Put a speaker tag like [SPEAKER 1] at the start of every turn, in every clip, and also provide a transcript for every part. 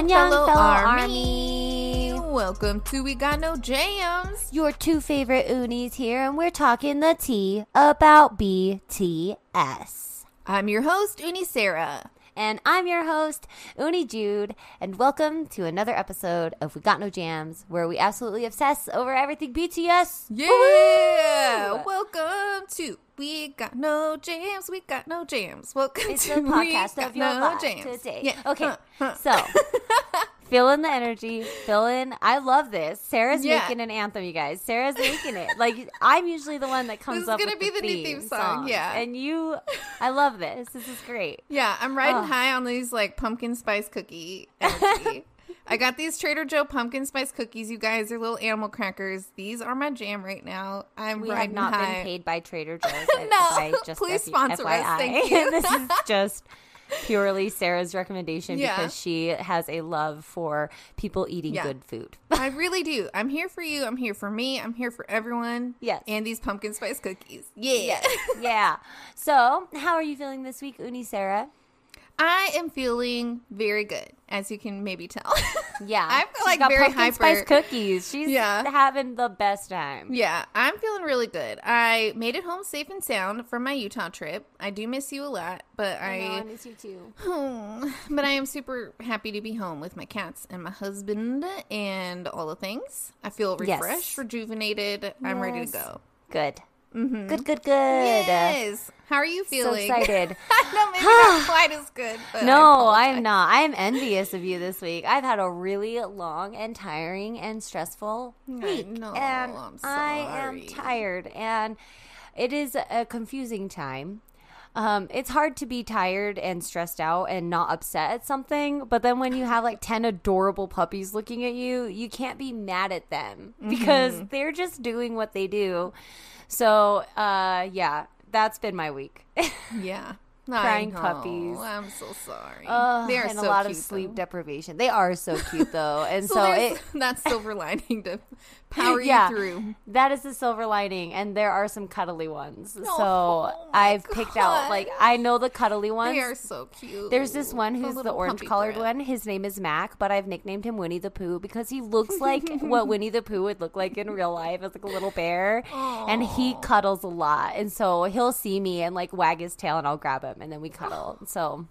[SPEAKER 1] Annyeong, fellow,
[SPEAKER 2] fellow
[SPEAKER 1] army.
[SPEAKER 2] army.
[SPEAKER 1] Welcome to We Got No Jams.
[SPEAKER 2] Your two favorite unis here, and we're talking the tea about BTS.
[SPEAKER 1] I'm your host, Uni Sarah.
[SPEAKER 2] And I'm your host, Uni Jude, and welcome to another episode of We Got No Jams, where we absolutely obsess over everything BTS.
[SPEAKER 1] Yeah.
[SPEAKER 2] Woo!
[SPEAKER 1] Welcome to We Got No Jams. We Got No Jams. Welcome
[SPEAKER 2] It's
[SPEAKER 1] to
[SPEAKER 2] the
[SPEAKER 1] We
[SPEAKER 2] podcast
[SPEAKER 1] Got
[SPEAKER 2] of your
[SPEAKER 1] No
[SPEAKER 2] life
[SPEAKER 1] Jams.
[SPEAKER 2] today.
[SPEAKER 1] Yeah.
[SPEAKER 2] Okay,
[SPEAKER 1] Huh, huh.
[SPEAKER 2] so fill in the energy, fill in. I love this. Sarah's
[SPEAKER 1] Yeah.
[SPEAKER 2] making an anthem, you guys. Sarah's making it. Like I'm usually the one that comes
[SPEAKER 1] is
[SPEAKER 2] up.
[SPEAKER 1] gonna
[SPEAKER 2] with
[SPEAKER 1] be
[SPEAKER 2] the
[SPEAKER 1] the new theme song,
[SPEAKER 2] songs.
[SPEAKER 1] yeah.
[SPEAKER 2] and you, I love this. This is great.
[SPEAKER 1] Yeah, I'm riding
[SPEAKER 2] Oh.
[SPEAKER 1] high on these like pumpkin spice cookie energy. I got these Trader Joe pumpkin spice cookies. You guys, they're little animal crackers. These are my jam right now. I'm
[SPEAKER 2] We have not
[SPEAKER 1] high.
[SPEAKER 2] been paid by Trader Joe's.
[SPEAKER 1] No,
[SPEAKER 2] just
[SPEAKER 1] please sponsor us.
[SPEAKER 2] FYI.
[SPEAKER 1] Thank you.
[SPEAKER 2] this is just purely Sarah's recommendation
[SPEAKER 1] Yeah.
[SPEAKER 2] because she has a love for people eating
[SPEAKER 1] Yeah.
[SPEAKER 2] good food.
[SPEAKER 1] I really do. I'm here for you. I'm here for me. I'm here for everyone.
[SPEAKER 2] Yes.
[SPEAKER 1] And these pumpkin spice cookies. Yeah.
[SPEAKER 2] yeah. So, how are you feeling this week, Uni Sarah?
[SPEAKER 1] I am feeling very good, as you can maybe tell.
[SPEAKER 2] Yeah,
[SPEAKER 1] I
[SPEAKER 2] She's
[SPEAKER 1] like very
[SPEAKER 2] pumpkin
[SPEAKER 1] hyper.
[SPEAKER 2] spice cookies. She's
[SPEAKER 1] Yeah.
[SPEAKER 2] having the best time.
[SPEAKER 1] yeah, I'm feeling really good. I made it home safe and sound from my Utah trip. I do miss you a lot, but
[SPEAKER 2] I know, I
[SPEAKER 1] I,
[SPEAKER 2] miss you too.
[SPEAKER 1] but I am super happy to be home with my cats and my husband and all the things. I feel
[SPEAKER 2] Yes.
[SPEAKER 1] refreshed, rejuvenated. I'm ready to go.
[SPEAKER 2] Good. Mm-hmm. Good, good, good.
[SPEAKER 1] Yes. How are you feeling?
[SPEAKER 2] So excited.
[SPEAKER 1] no, maybe not quite as good. But I
[SPEAKER 2] No,
[SPEAKER 1] apologize.
[SPEAKER 2] I'm not. I am envious of you this week. I've had a really long and tiring and stressful week.
[SPEAKER 1] know,
[SPEAKER 2] and
[SPEAKER 1] I'm
[SPEAKER 2] I am tired. And it is a confusing time. Um, it's hard to be tired and stressed out and not upset at something, but then when you have like 10 adorable puppies looking at you, you can't be mad at them because
[SPEAKER 1] Mm-hmm.
[SPEAKER 2] they're just doing what they do. So, uh, yeah, that's been my week.
[SPEAKER 1] Yeah.
[SPEAKER 2] Crying puppies.
[SPEAKER 1] I'm so sorry. They are
[SPEAKER 2] and
[SPEAKER 1] so
[SPEAKER 2] a lot
[SPEAKER 1] cute,
[SPEAKER 2] of sleep
[SPEAKER 1] though.
[SPEAKER 2] deprivation. They are so cute though, and
[SPEAKER 1] So,
[SPEAKER 2] so, it
[SPEAKER 1] that silver lining to power
[SPEAKER 2] yeah,
[SPEAKER 1] you through.
[SPEAKER 2] that is the silver lining, and there are some cuddly ones. so
[SPEAKER 1] Oh my
[SPEAKER 2] I've picked out like I know the cuddly ones.
[SPEAKER 1] They are so cute.
[SPEAKER 2] There's this one who's the
[SPEAKER 1] little
[SPEAKER 2] orange colored one. His name is Mac, but I've nicknamed him Winnie the Pooh because he looks like what Winnie the Pooh would look like in real life as like a little bear. And he cuddles a lot. And so he'll see me and like wag his tail and I'll grab him and then we cuddle. So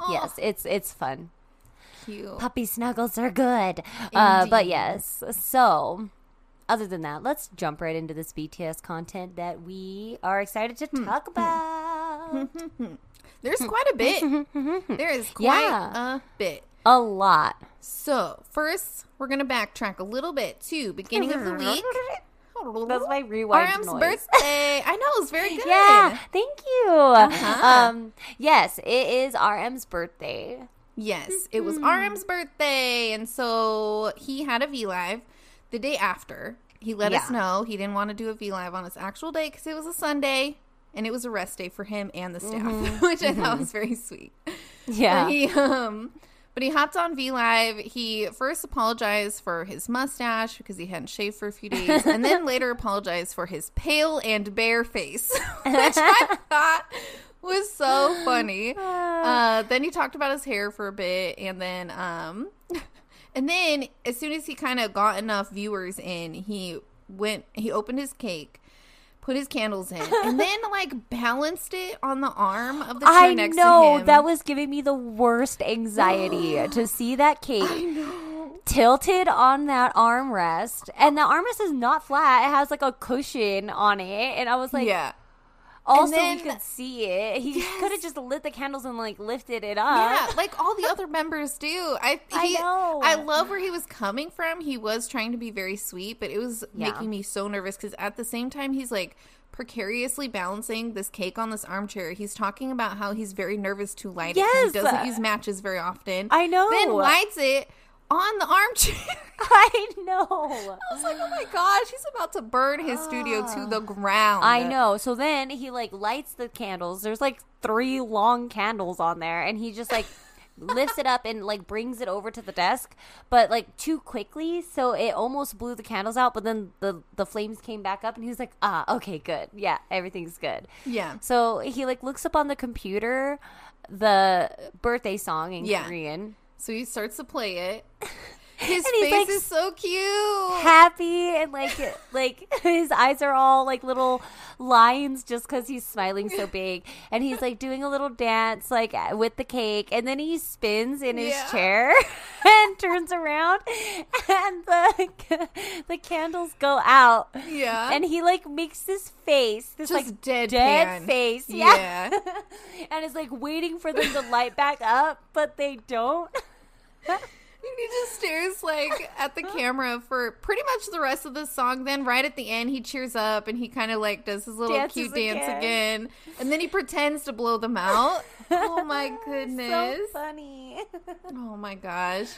[SPEAKER 1] Oh,
[SPEAKER 2] yes, it's it's fun.
[SPEAKER 1] cute.
[SPEAKER 2] Puppy snuggles are good. Uh, but yes, so other than that, let's jump right into this BTS content that we are excited to
[SPEAKER 1] Hmm.
[SPEAKER 2] talk about.
[SPEAKER 1] There's quite a bit. there is quite
[SPEAKER 2] Yeah.
[SPEAKER 1] a bit.
[SPEAKER 2] a lot.
[SPEAKER 1] So first, we're gonna backtrack a little bit to beginning of the week.
[SPEAKER 2] That's my rewind
[SPEAKER 1] RM's
[SPEAKER 2] noise.
[SPEAKER 1] birthday. I know it's very good.
[SPEAKER 2] Yeah, thank you.
[SPEAKER 1] Uh-huh.
[SPEAKER 2] Um, yes, it is RM's birthday.
[SPEAKER 1] Yes, it was
[SPEAKER 2] Mm-hmm.
[SPEAKER 1] RM's birthday, and so he had a V Live the day after. He let us know he didn't want to do a V Live on his actual day because it was a Sunday and it was a rest day for him and the staff, which I thought was very sweet.
[SPEAKER 2] Mm-hmm. Yeah.
[SPEAKER 1] But he um but he hopped on V Live. He first apologized for his mustache because he hadn't shaved for a few days, and then later apologized for his pale and bare face, which I thought was so funny. Uh, then he talked about his hair for a bit, and then um, and then as soon as he kind of got enough viewers in, he went. He opened his cake. Put his candles in, and then like balanced it on the arm of the chair
[SPEAKER 2] I
[SPEAKER 1] next
[SPEAKER 2] know
[SPEAKER 1] to him.
[SPEAKER 2] that was giving me the worst anxiety to see that cake tilted on that armrest, and the armrest is not flat; it has like a cushion on it, and I was like,
[SPEAKER 1] yeah.
[SPEAKER 2] Also,
[SPEAKER 1] then-
[SPEAKER 2] we could see it. He
[SPEAKER 1] Yes.
[SPEAKER 2] could have just lit the candles and like lifted it up.
[SPEAKER 1] Yeah, like all the other members do. I
[SPEAKER 2] I know.
[SPEAKER 1] I love where he was coming from. He was trying to be very sweet, but it was
[SPEAKER 2] Yeah.
[SPEAKER 1] making me so nervous because at the same time he's like precariously balancing this cake on this armchair. He's talking about how he's very nervous to light it.
[SPEAKER 2] Yes.
[SPEAKER 1] He doesn't use matches very often.
[SPEAKER 2] I know.
[SPEAKER 1] Then lights it on the armchair.
[SPEAKER 2] I know.
[SPEAKER 1] I was like, oh my gosh, he's about to burn his studio to the ground.
[SPEAKER 2] I know. So then he like lights the candles. There's like three long candles on there, and he just like lifts it up and like brings it over to the desk, but like too quickly, so it almost blew the candles out. But then the the flames came back up, and he was like, "Ah, okay, good. Yeah, everything's good."
[SPEAKER 1] Yeah.
[SPEAKER 2] So he like looks up on the computer the birthday song in
[SPEAKER 1] Yeah.
[SPEAKER 2] Korean.
[SPEAKER 1] So he starts to play it. His face
[SPEAKER 2] like,
[SPEAKER 1] is so cute.
[SPEAKER 2] happy and like like his eyes are all like little lines just because he's smiling so big and he's like doing a little dance like uh, with the cake and then he spins in his
[SPEAKER 1] Yeah.
[SPEAKER 2] chair and turns around and the the candles go out
[SPEAKER 1] Yeah.
[SPEAKER 2] and he like makes this face this
[SPEAKER 1] Just
[SPEAKER 2] like
[SPEAKER 1] deadpan.
[SPEAKER 2] dead face yeah,
[SPEAKER 1] Yeah.
[SPEAKER 2] and is like waiting for them to light back up but they don't
[SPEAKER 1] He just stares like at the camera for pretty much the rest of the song. Then right at the end, he cheers up and he kind of like does his little
[SPEAKER 2] Dances
[SPEAKER 1] cute dance
[SPEAKER 2] again.
[SPEAKER 1] and then he pretends to blow them out. oh my goodness, so
[SPEAKER 2] funny
[SPEAKER 1] oh my gosh,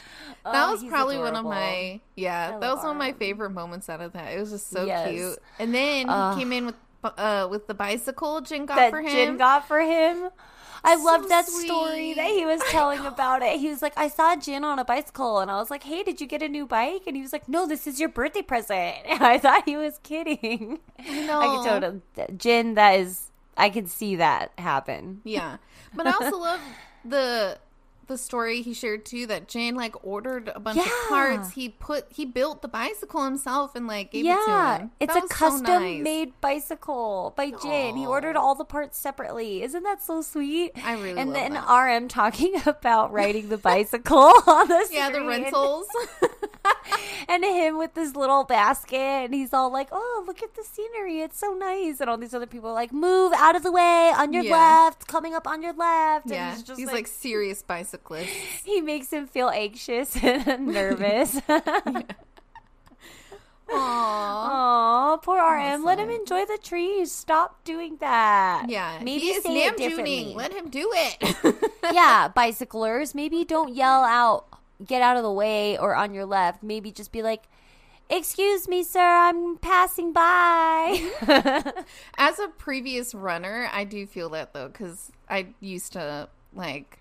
[SPEAKER 2] Oh,
[SPEAKER 1] that was probably one of my yeah. That was one of my favorite moments out of that. It was just so
[SPEAKER 2] Yes.
[SPEAKER 1] cute. And then
[SPEAKER 2] Ugh.
[SPEAKER 1] he came in with uh with the bicycle Jin got
[SPEAKER 2] that
[SPEAKER 1] for him.
[SPEAKER 2] Jin got for him. I
[SPEAKER 1] So
[SPEAKER 2] loved that story that he was telling about it. He was like, I saw Jin on a bicycle, and I was like, Hey, did you get a new bike? And he was like, No, this is your birthday present. And I thought he was kidding. I
[SPEAKER 1] know.
[SPEAKER 2] could totally Jin. That is, I could see that happen.
[SPEAKER 1] Yeah, but I also love the the story he shared too that Jin like ordered a bunch of parts. He put he built the bicycle himself and like gave it to
[SPEAKER 2] yeah,
[SPEAKER 1] him.
[SPEAKER 2] it's
[SPEAKER 1] That
[SPEAKER 2] a
[SPEAKER 1] was so
[SPEAKER 2] custom
[SPEAKER 1] nice.
[SPEAKER 2] made bicycle by Jin. He ordered all the parts separately. Isn't that so sweet?
[SPEAKER 1] I really
[SPEAKER 2] and then
[SPEAKER 1] that.
[SPEAKER 2] RM talking about riding the bicycle on the
[SPEAKER 1] Yeah, the rentals.
[SPEAKER 2] and him with this little basket and he's all like oh look at the scenery it's so nice and all these other people are like move out of the way on your
[SPEAKER 1] Yeah.
[SPEAKER 2] left coming up on your left and
[SPEAKER 1] yeah,
[SPEAKER 2] he's just
[SPEAKER 1] he's
[SPEAKER 2] like,
[SPEAKER 1] like serious
[SPEAKER 2] he makes him feel anxious and nervous
[SPEAKER 1] Aww.
[SPEAKER 2] Aw, poor RM. Let him enjoy the trees. Stop doing that.
[SPEAKER 1] Yeah,
[SPEAKER 2] maybe
[SPEAKER 1] he is
[SPEAKER 2] say it differently.
[SPEAKER 1] Let him do it.
[SPEAKER 2] yeah, bicyclers, maybe don't yell out, get out of the way, or on your left. Maybe just be like, Excuse me, sir, I'm passing by.
[SPEAKER 1] As a previous runner, I do feel that though because I used to like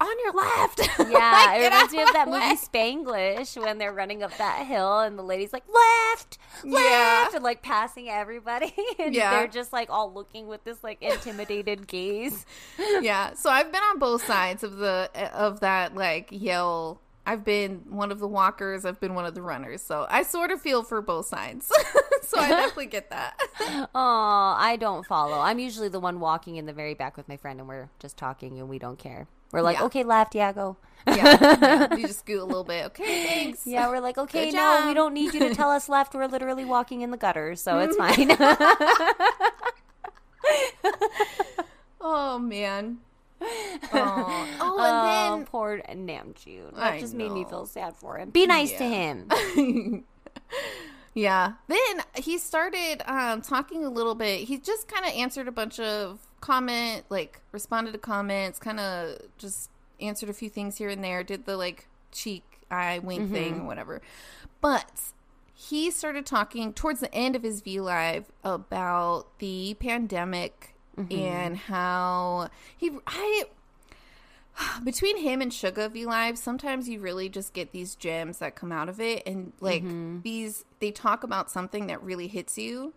[SPEAKER 1] on your left.
[SPEAKER 2] Yeah,
[SPEAKER 1] Like,
[SPEAKER 2] it reminds me of that
[SPEAKER 1] the
[SPEAKER 2] movie. Spanglish when they're running up that hill and the lady's like left,
[SPEAKER 1] Yeah.
[SPEAKER 2] left, and like passing everybody, and
[SPEAKER 1] Yeah.
[SPEAKER 2] they're just like all looking with this like intimidated gaze.
[SPEAKER 1] yeah so i've been on both sides of the eh, of that like yell i've been one of the walkers i've been one of the runners so i sort of feel for both sides so i definitely get that
[SPEAKER 2] Oh, I don't follow. I'm usually the one walking in the very back with my friend, and we're just talking, and we don't care. We're like,
[SPEAKER 1] Yeah.
[SPEAKER 2] okay, left, yeah, go.
[SPEAKER 1] yeah, yeah you just scoot a little bit okay thanks
[SPEAKER 2] Yeah, we're like, okay, no, we don't need you to tell us left. We're literally walking in the gutter, so it's mm-hmm. fine.
[SPEAKER 1] oh man oh, oh and then
[SPEAKER 2] poor Namjoon. That
[SPEAKER 1] I
[SPEAKER 2] just made me feel sad for him. Be nice to him.
[SPEAKER 1] Yeah. Then he started um, talking a little bit. He just kind of answered a bunch of comment, like responded to comments, kind of just answered a few things here and there. Did the like cheek eye wink thing, or whatever. But he started talking towards the end of his V Live about the pandemic and how he I between him and Suga V Live, sometimes you really just get these gems that come out of it, and like these, they talk about something that really hits you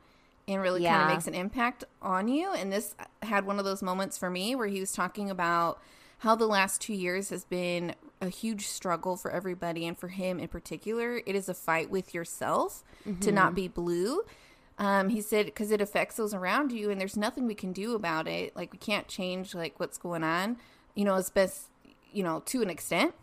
[SPEAKER 1] and really kind of makes an impact on you. And this had one of those moments for me where he was talking about how the last two years has been a huge struggle for everybody, and for him in particular, it is a fight with yourself to not be blue. Um, he said because it affects those around you, and there's nothing we can do about it. Like we can't change like what's going on, you know, as best you know to an extent,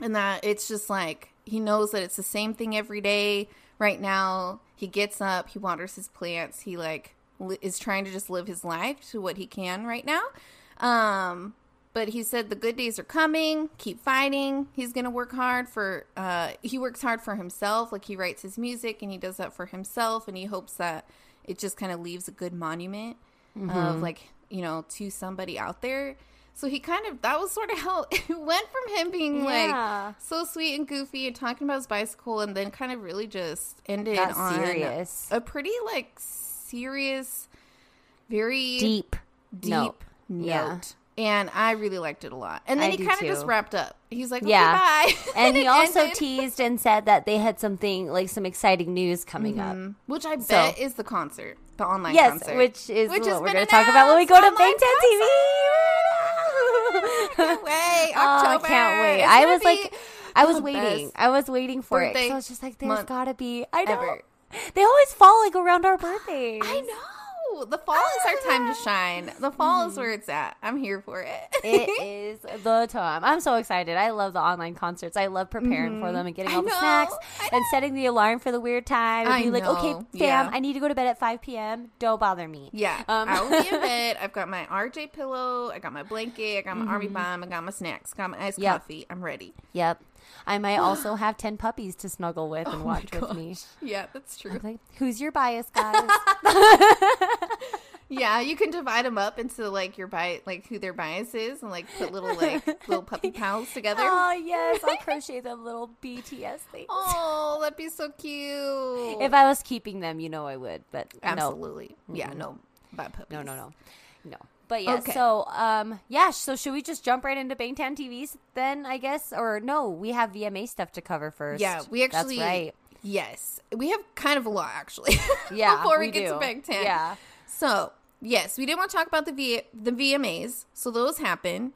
[SPEAKER 1] and that it's just like he knows that it's the same thing every day. Right now, he gets up, he waters his plants, he like li- is trying to just live his life to what he can right now. Um, but he said the good days are coming. Keep fighting. He's gonna work hard for. Uh, he works hard for himself. Like he writes his music and he does that for himself, and he hopes that it just kind of leaves a good monument of like you know to somebody out there. So he kind of that was sort of how it went from him being
[SPEAKER 2] Yeah.
[SPEAKER 1] like so sweet and goofy and talking about his bicycle, and then kind of really just ended
[SPEAKER 2] Got
[SPEAKER 1] on
[SPEAKER 2] serious.
[SPEAKER 1] a pretty like serious, very
[SPEAKER 2] Deep.
[SPEAKER 1] deep
[SPEAKER 2] note.
[SPEAKER 1] note.
[SPEAKER 2] Yeah.
[SPEAKER 1] And I really liked it a lot. And then
[SPEAKER 2] I
[SPEAKER 1] he kind of just wrapped up. He's like,
[SPEAKER 2] Yeah.
[SPEAKER 1] okay, bye.
[SPEAKER 2] And he also
[SPEAKER 1] ended.
[SPEAKER 2] teased and said that they had something like some exciting news coming up. Mm-hmm.
[SPEAKER 1] Which I
[SPEAKER 2] So-
[SPEAKER 1] bet is the concert, the online
[SPEAKER 2] Yes,
[SPEAKER 1] concert.
[SPEAKER 2] which is
[SPEAKER 1] Which
[SPEAKER 2] what we're going to talk about when we go to
[SPEAKER 1] announced
[SPEAKER 2] Bang
[SPEAKER 1] online
[SPEAKER 2] Ten TV.
[SPEAKER 1] Wait,
[SPEAKER 2] Oh, I can't wait.
[SPEAKER 1] It's
[SPEAKER 2] I was like, I was waiting. I was waiting for it.
[SPEAKER 1] birthday
[SPEAKER 2] I was just like, there's got to be. I know.
[SPEAKER 1] ever.
[SPEAKER 2] They always fall like around our birthdays.
[SPEAKER 1] I know. The fall is our time to shine. The fall is where it's at. I'm here for it.
[SPEAKER 2] It is the time. I'm so excited. I love the online concerts. I love preparing for them and getting
[SPEAKER 1] I
[SPEAKER 2] all the
[SPEAKER 1] know.
[SPEAKER 2] snacks and setting the alarm for the weird time and
[SPEAKER 1] I
[SPEAKER 2] be like, okay,
[SPEAKER 1] know.
[SPEAKER 2] fam,
[SPEAKER 1] Yeah.
[SPEAKER 2] I need to go to bed at 5 p.m. Don't bother me.
[SPEAKER 1] Yeah,
[SPEAKER 2] Um,
[SPEAKER 1] I will be in bed. I've got my RJ pillow. I got my blanket. I got my Army bomb. I got my snacks. Got my iced
[SPEAKER 2] Mm-hmm. Yep.
[SPEAKER 1] coffee. I'm ready.
[SPEAKER 2] Yep. I might also have 10 puppies to snuggle with and
[SPEAKER 1] Oh
[SPEAKER 2] watch with me.
[SPEAKER 1] Yeah, that's true.
[SPEAKER 2] Like, who's your bias, guys?
[SPEAKER 1] Yeah, you can divide them up into like your bias, like who their bias is, and like put little like little puppy pals together.
[SPEAKER 2] oh, yes. I'll crochet them little BTS things.
[SPEAKER 1] Oh, that'd be so cute.
[SPEAKER 2] If I was keeping them, you know I would, but no.
[SPEAKER 1] Absolutely. Yeah, no bad puppies.
[SPEAKER 2] No, no, no. No. But yeah,
[SPEAKER 1] Okay.
[SPEAKER 2] so um yeah, so should we just jump right into Bangtan TVs then, I guess? Or no, we have VMA stuff to cover first.
[SPEAKER 1] Yeah, we actually.
[SPEAKER 2] That's right.
[SPEAKER 1] Yes, we have kind of a lot actually.
[SPEAKER 2] Yeah.
[SPEAKER 1] before we,
[SPEAKER 2] we
[SPEAKER 1] get
[SPEAKER 2] do.
[SPEAKER 1] to Bangtan.
[SPEAKER 2] Yeah.
[SPEAKER 1] So yes, we did want to talk about the v- the VMAs. So those happened.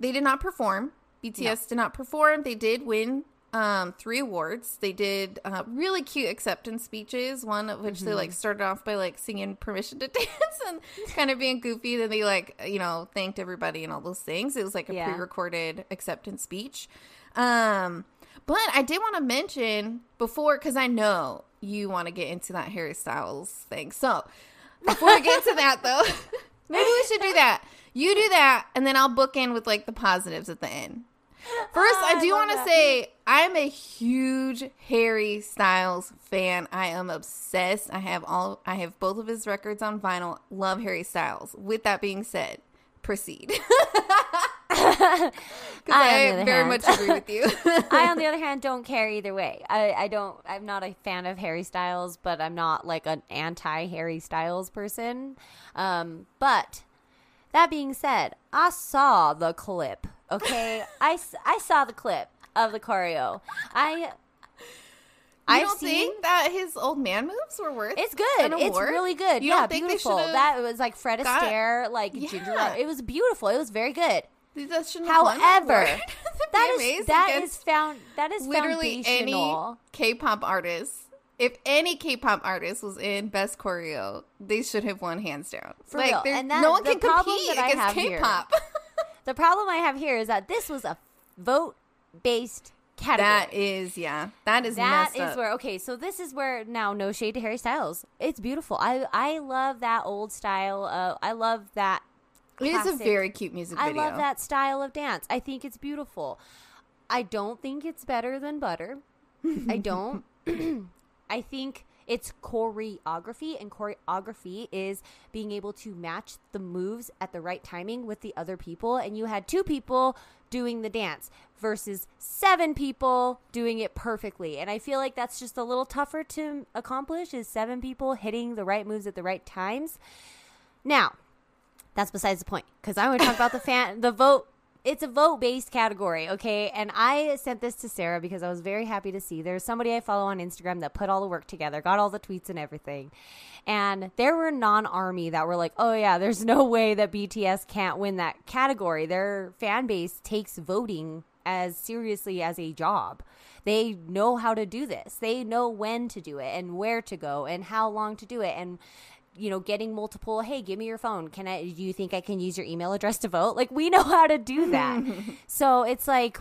[SPEAKER 1] They did not perform. BTS did not perform. They did win um, three awards. They did uh, really cute acceptance speeches. One of which they
[SPEAKER 2] Mm-hmm.
[SPEAKER 1] like started off by like singing "Permission to Dance" and kind of being goofy. Then they like you know thanked everybody and all those things. It was like a
[SPEAKER 2] Yeah.
[SPEAKER 1] pre-recorded acceptance speech. Um, but I did want to mention before because I know you want to get into that Harry Styles thing. So before we get to that though, maybe we should do that. You do that, and then I'll book in with like the positives at the end. First,
[SPEAKER 2] Ah,
[SPEAKER 1] I do want to say I'm a huge Harry Styles fan. I am obsessed. I have all I have both of his records on vinyl. Love Harry Styles. With that being said, proceed. Because
[SPEAKER 2] I,
[SPEAKER 1] I,
[SPEAKER 2] on the other
[SPEAKER 1] very
[SPEAKER 2] hand-
[SPEAKER 1] much agree with you.
[SPEAKER 2] I, on the other hand, don't care either way. I, I don't. I'm not a fan of Harry Styles, but I'm not like an anti Harry Styles person. Um, but that being said, I saw the clip. Okay, I, I saw the clip of the choreo. I.
[SPEAKER 1] I don't
[SPEAKER 2] seen.
[SPEAKER 1] think that his old man moves were worth.
[SPEAKER 2] It's good. It's really good.
[SPEAKER 1] You
[SPEAKER 2] yeah, beautiful. That was like Fred
[SPEAKER 1] got-
[SPEAKER 2] Astaire, like Ginger.
[SPEAKER 1] Yeah.
[SPEAKER 2] It was beautiful. It was very good.
[SPEAKER 1] That shouldn't have won that
[SPEAKER 2] However, that is that is found that is
[SPEAKER 1] literally any. K-pop artist. If any K-pop artist was in Best Choreo, they should have won hands down.
[SPEAKER 2] For
[SPEAKER 1] like,
[SPEAKER 2] real. And that-
[SPEAKER 1] no one can compete against
[SPEAKER 2] have
[SPEAKER 1] K-pop.
[SPEAKER 2] The problem I have here is that this was a vote based category.
[SPEAKER 1] that is, yeah, that is
[SPEAKER 2] That is where okay, so this is where now no shade to Harry Styles. It's beautiful. I I love that old style. Uh, I love that.
[SPEAKER 1] it is a very cute music video.
[SPEAKER 2] I love that style of dance. I think it's beautiful. I don't think it's better than Butter. I don't. I think it's choreography, and choreography is being able to match the moves at the right timing with the other people. And you had two people doing the dance versus seven people doing it perfectly. And I feel like that's just a little tougher to accomplish is seven people hitting the right moves at the right times. Now, that's besides the point because I want to talk about the fan the vote. It's a vote based category, okay? And I sent this to Sarah because I was very happy to see there's somebody I follow on Instagram that put all the work together, got all the tweets and everything. And there were non army that were like, oh, yeah, there's no way that BTS can't win that category. Their fan base takes voting as seriously as a job. They know how to do this. They know when to do it and where to go and how long to do it and you know, getting multiple, hey, give me your phone. Can I do you think I can use your email address to vote? Like we know how to do that. so it's like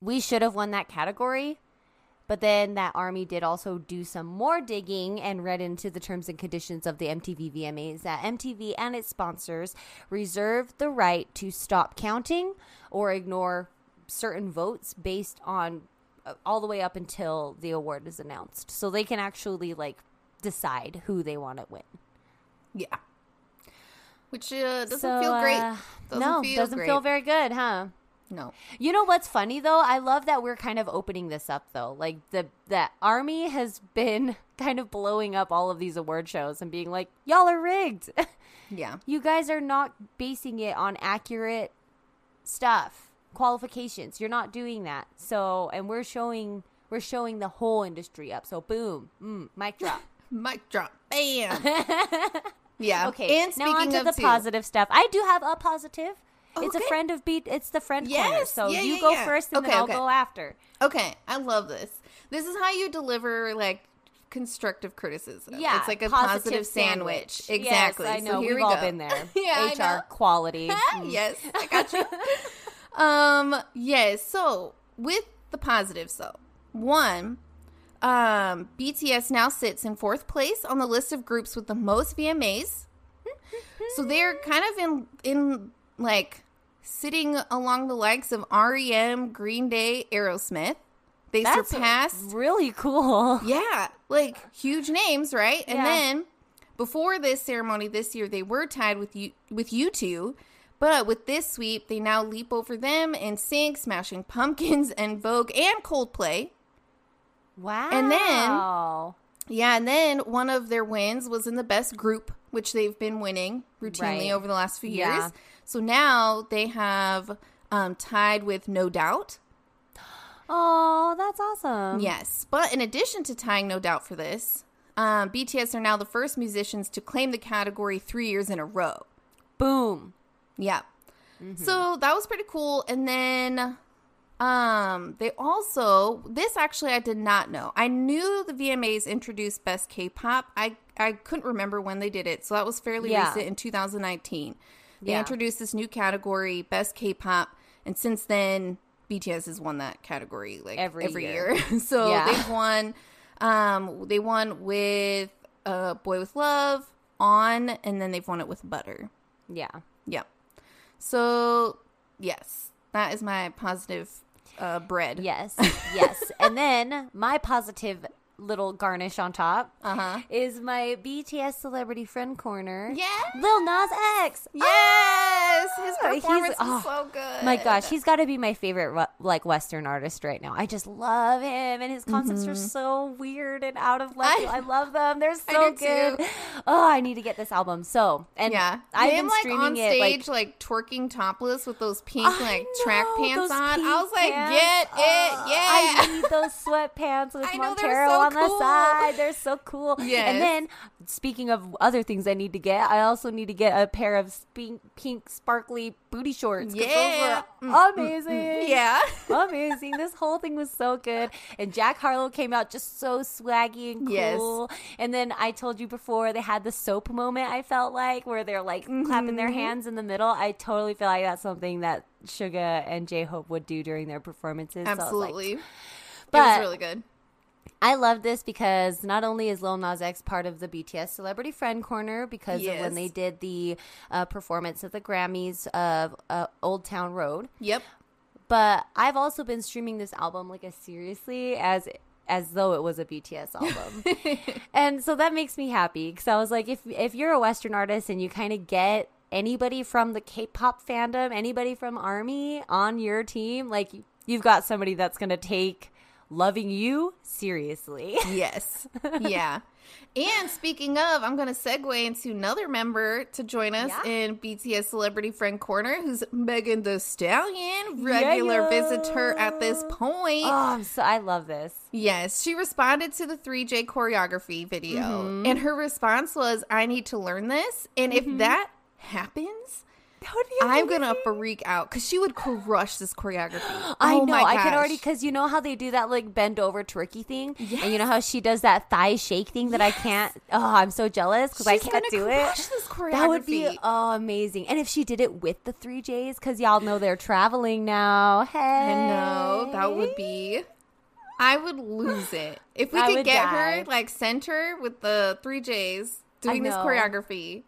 [SPEAKER 2] we should have won that category. But then that army did also do some more digging and read into the terms and conditions of the MTV VMAs that MTV and its sponsors reserve the right to stop counting or ignore certain votes based on uh, all the way up until the award is announced. So they can actually like decide who they want to win.
[SPEAKER 1] Yeah. Which uh, doesn't
[SPEAKER 2] So,
[SPEAKER 1] feel great.
[SPEAKER 2] uh,
[SPEAKER 1] Doesn't
[SPEAKER 2] no,
[SPEAKER 1] feel
[SPEAKER 2] doesn't
[SPEAKER 1] great.
[SPEAKER 2] feel very good, huh?
[SPEAKER 1] No.
[SPEAKER 2] You know what's funny though? I love that we're kind of opening this up though. Like the the army has been kind of blowing up all of these award shows and being like, "Y'all are rigged.
[SPEAKER 1] Yeah.
[SPEAKER 2] you guys are not basing it on accurate stuff, qualifications. You're not doing that." So, and we're showing we're showing the whole industry up. So, boom, mm, mic drop.
[SPEAKER 1] Mic drop. Bam. yeah.
[SPEAKER 2] Okay,
[SPEAKER 1] And
[SPEAKER 2] now on to
[SPEAKER 1] of
[SPEAKER 2] the
[SPEAKER 1] two-
[SPEAKER 2] positive stuff. I do have a positive. It's a friend of beat. It's the friend corner.
[SPEAKER 1] Yes,
[SPEAKER 2] So
[SPEAKER 1] yeah,
[SPEAKER 2] you
[SPEAKER 1] yeah,
[SPEAKER 2] go
[SPEAKER 1] yeah.
[SPEAKER 2] first, and
[SPEAKER 1] Okay,
[SPEAKER 2] then I'll
[SPEAKER 1] okay.
[SPEAKER 2] go after.
[SPEAKER 1] Okay, I love this. This is how you deliver like constructive criticism.
[SPEAKER 2] Yeah,
[SPEAKER 1] it's like a
[SPEAKER 2] positive
[SPEAKER 1] positive, sandwich.
[SPEAKER 2] sandwich.
[SPEAKER 1] Exactly.
[SPEAKER 2] Yes, I know.
[SPEAKER 1] So here
[SPEAKER 2] We've
[SPEAKER 1] we
[SPEAKER 2] all
[SPEAKER 1] go.
[SPEAKER 2] been there.
[SPEAKER 1] yeah,
[SPEAKER 2] HR quality. Mm.
[SPEAKER 1] yes, I got you. um, yes. So with the positives, though, one, um, BTS now sits in fourth place on the list of groups with the most VMAs. so they're kind of in in like sitting along the likes of REM, Green Day, Aerosmith. They
[SPEAKER 2] That's
[SPEAKER 1] surpassed
[SPEAKER 2] really cool.
[SPEAKER 1] yeah, like huge names, right? And
[SPEAKER 2] Yeah.
[SPEAKER 1] then before this ceremony this year, they were tied with you with U2, but with this sweep, they now leap over them and sing Smashing Pumpkins En Vogue and Coldplay.
[SPEAKER 2] Wow.
[SPEAKER 1] And then- Yeah, and then one of their wins was in the best group, which they've been winning routinely
[SPEAKER 2] Right.
[SPEAKER 1] over the last few years.
[SPEAKER 2] Yeah.
[SPEAKER 1] So now they have um, tied with No Doubt.
[SPEAKER 2] oh, that's awesome.
[SPEAKER 1] Yes, but in addition to tying No Doubt for this, um, BTS are now the first musicians to claim the category three years in a row.
[SPEAKER 2] Boom.
[SPEAKER 1] Yeah. So that was pretty cool. And then um they also this actually I did not know. I knew the VMAs introduced best K-pop. I I couldn't remember when they did it. So that was fairly
[SPEAKER 2] Yeah.
[SPEAKER 1] recent in 2019. They
[SPEAKER 2] Yeah.
[SPEAKER 1] introduced this new category, best K-pop, and since then BTS has won that category like
[SPEAKER 2] Every
[SPEAKER 1] every,
[SPEAKER 2] year.
[SPEAKER 1] year. so
[SPEAKER 2] Yeah.
[SPEAKER 1] they've won um they won with uh Boy with Luv, On, and then they've won it with Butter.
[SPEAKER 2] Yeah.
[SPEAKER 1] Yep. So, yes, that is my positive uh, bread.
[SPEAKER 2] Yes. Yes. and then my positive little garnish on top
[SPEAKER 1] Uh-huh.
[SPEAKER 2] is my BTS celebrity friend corner.
[SPEAKER 1] Yeah.
[SPEAKER 2] Lil Nas X.
[SPEAKER 1] Yes, his
[SPEAKER 2] Ah, he's-
[SPEAKER 1] performance
[SPEAKER 2] oh,
[SPEAKER 1] is so good.
[SPEAKER 2] My gosh, he's got to be my favorite like Western artist right now. I just love him, and his concerts are so weird and out of left.
[SPEAKER 1] Mm-hmm. I-
[SPEAKER 2] I, love them; they're so good.
[SPEAKER 1] too.
[SPEAKER 2] Oh, I need to get this album. So, and
[SPEAKER 1] yeah,
[SPEAKER 2] I've
[SPEAKER 1] him
[SPEAKER 2] been
[SPEAKER 1] like
[SPEAKER 2] streaming
[SPEAKER 1] on
[SPEAKER 2] it
[SPEAKER 1] stage,
[SPEAKER 2] like
[SPEAKER 1] like, twerking topless with those pink
[SPEAKER 2] I
[SPEAKER 1] like track pants on. I was like,
[SPEAKER 2] pants.
[SPEAKER 1] get it,
[SPEAKER 2] Oh,
[SPEAKER 1] yeah.
[SPEAKER 2] I need those sweatpants with
[SPEAKER 1] I know,
[SPEAKER 2] Montero
[SPEAKER 1] so
[SPEAKER 2] on the side. They're so cool.
[SPEAKER 1] Yes.
[SPEAKER 2] And then, speaking of other things I need to get, I also need to get a pair of pink, pink sparkly booty shorts.
[SPEAKER 1] Yeah.
[SPEAKER 2] Those were mm, mm, mm. amazing.
[SPEAKER 1] yeah.
[SPEAKER 2] Amazing. This whole thing was so good. And Jack Harlow came out just so swaggy and cool. Yes. And then I told you before they had the soap moment, I felt like, where they're like clapping their
[SPEAKER 1] Mm-hmm.
[SPEAKER 2] hands in the middle. I totally feel like that's something that Suga and J Hope would do during their performances. So like,
[SPEAKER 1] Absolutely. it
[SPEAKER 2] But-
[SPEAKER 1] was really good.
[SPEAKER 2] I love this because not only is Lil Nas X part of the BTS Celebrity Friend Corner because of when they did the uh, performance at the Grammys of uh, Old Town Road,
[SPEAKER 1] Yep.
[SPEAKER 2] but I've also been streaming this album like as seriously as as though it was a BTS album. and so that makes me happy because I was like if if you're a western artist and you kind of get anybody from the K-pop fandom, anybody from Army on your team, like you've got somebody that's going to take loving you seriously.
[SPEAKER 1] Yes. yeah. And speaking of, I'm going to segue into another member to join us
[SPEAKER 2] Yeah.
[SPEAKER 1] in BTS Celebrity Friend Corner, who's Megan Thee Stallion, regular
[SPEAKER 2] Yeah.
[SPEAKER 1] visitor at this point.
[SPEAKER 2] Oh, so I love this.
[SPEAKER 1] Yes, she responded to the 3J choreography video,
[SPEAKER 2] Mm-hmm.
[SPEAKER 1] and her response was, I need to learn this. And if that happens,
[SPEAKER 2] That would be
[SPEAKER 1] I'm gonna freak out because she would crush this choreography.
[SPEAKER 2] I
[SPEAKER 1] oh
[SPEAKER 2] know.
[SPEAKER 1] my
[SPEAKER 2] I can already because you know how they do that like bend over twerky thing, and you know how she does that thigh shake thing that I can't. Oh, I'm so jealous because I can't do
[SPEAKER 1] crush
[SPEAKER 2] it. That would be oh amazing. And if she did it with the three J's, because y'all know they're traveling now. Hey,
[SPEAKER 1] I know that would be I would lose it if we
[SPEAKER 2] I
[SPEAKER 1] could get
[SPEAKER 2] die.
[SPEAKER 1] her like center with the three J's doing this choreography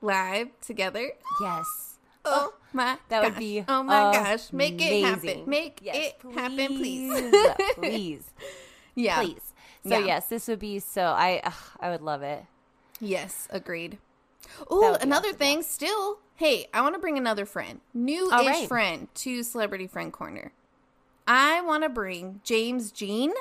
[SPEAKER 1] live together.
[SPEAKER 2] Yes.
[SPEAKER 1] Oh, oh my,
[SPEAKER 2] That would
[SPEAKER 1] gosh.
[SPEAKER 2] be
[SPEAKER 1] Oh my uh, gosh, make it happen, make
[SPEAKER 2] Yes,
[SPEAKER 1] it happen, please.
[SPEAKER 2] please,
[SPEAKER 1] yeah,
[SPEAKER 2] please. So
[SPEAKER 1] Yeah.
[SPEAKER 2] yes, this would be so. I ugh, I would love it.
[SPEAKER 1] yes, agreed. Oh, another
[SPEAKER 2] awesome,
[SPEAKER 1] thing. Still, hey, I want to bring another friend, new-ish
[SPEAKER 2] All right.
[SPEAKER 1] friend to Celebrity Friend Corner. I want to bring James Jean.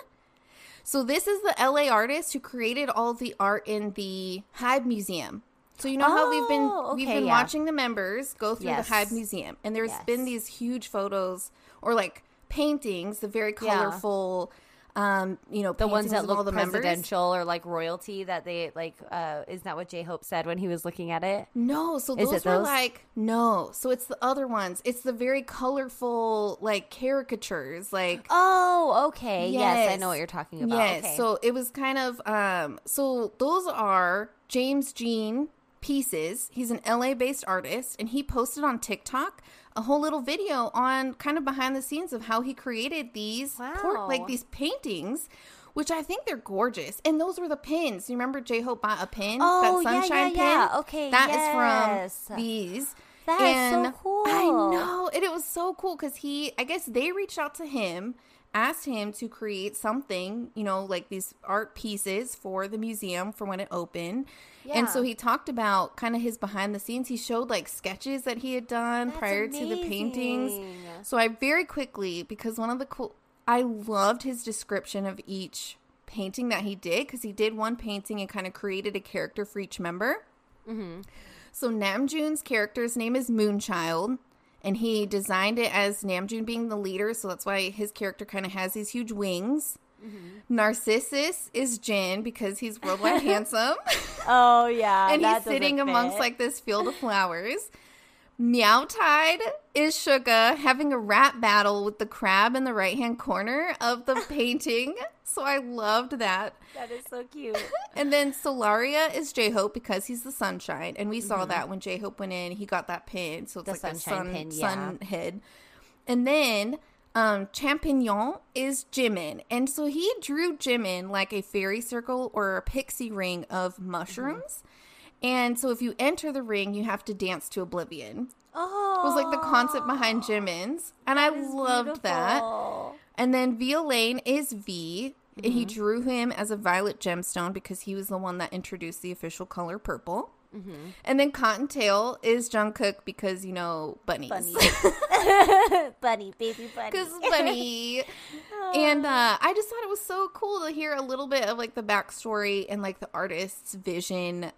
[SPEAKER 1] So this is the LA artist who created all the art in the HYBE Museum. So you know how we've been
[SPEAKER 2] Oh,
[SPEAKER 1] we've been
[SPEAKER 2] yeah.
[SPEAKER 1] watching the members go through
[SPEAKER 2] Yes.
[SPEAKER 1] the HYBE Museum, and there's
[SPEAKER 2] Yes.
[SPEAKER 1] been these huge photos or like paintings, the very
[SPEAKER 2] Yeah.
[SPEAKER 1] colorful, um, you know,
[SPEAKER 2] The ones that look
[SPEAKER 1] the members.
[SPEAKER 2] presidential or like royalty that they like. uh Is that what J Hope said when he was looking at it?
[SPEAKER 1] No, so
[SPEAKER 2] Is
[SPEAKER 1] those were
[SPEAKER 2] those?
[SPEAKER 1] like no. So it's the other ones. It's the very colorful like caricatures, like
[SPEAKER 2] Oh, okay. Yes, I know what you're talking about.
[SPEAKER 1] Yes.
[SPEAKER 2] okay.
[SPEAKER 1] So it was kind of um so those are James Jean pieces. He's an LA based artist and he posted on TikTok a whole little video on kind of behind the scenes of how he created these
[SPEAKER 2] Wow.
[SPEAKER 1] like these paintings. Which I think they're gorgeous, and those were the pins. You remember J Hope bought a pin,
[SPEAKER 2] Oh,
[SPEAKER 1] that
[SPEAKER 2] yeah,
[SPEAKER 1] sunshine
[SPEAKER 2] yeah, yeah.
[SPEAKER 1] pin.
[SPEAKER 2] Okay,
[SPEAKER 1] that is
[SPEAKER 2] yes.
[SPEAKER 1] from these.
[SPEAKER 2] That is so cool.
[SPEAKER 1] I know, and it was so cool because he, I guess they reached out to him, asked him to create something, you know, like these art pieces for the museum for when it opened. And so he talked about kind of his behind the scenes. He showed like sketches that he had done
[SPEAKER 2] That's
[SPEAKER 1] prior to the paintings. So I very quickly, because one of the cool, I loved his description of each painting that he did because he did one painting and kind of created a character for each member. Mm-hmm. So Namjoon's character's name is Moonchild, and he designed it as Namjoon being the leader, so that's why his character kind of has these huge wings. Narcissus is Jin because he's worldwide handsome,
[SPEAKER 2] Oh yeah,
[SPEAKER 1] and he's sitting amongst
[SPEAKER 2] fit.
[SPEAKER 1] like this field of flowers. Meow Tide is Suga having a rap battle with the crab in the right hand corner of the painting. So I loved that.
[SPEAKER 2] that is so cute.
[SPEAKER 1] And then Solaria is J Hope because he's the sunshine, and we saw that when J Hope went in, he got that pin, so it's
[SPEAKER 2] Mm-hmm. The
[SPEAKER 1] like
[SPEAKER 2] sunshine
[SPEAKER 1] a sun,
[SPEAKER 2] pin,
[SPEAKER 1] sun head. And then um, Champignon is Jimin, and so he drew Jimin like a fairy circle or a pixie ring of mushrooms. And so if you enter the ring, you have to dance to Oblivion.
[SPEAKER 2] Oh,
[SPEAKER 1] Was like the concept behind Jimin's, and I loved that. And then Violaine is V. and He drew him as a violet gemstone because he was the one that introduced the official color purple. And then Cottontail is Jungkook because you know bunnies,
[SPEAKER 2] Bunny. bunny, baby bunny.
[SPEAKER 1] because bunny. and uh, I just thought it was so cool to hear a little bit of like the backstory and like the artist's vision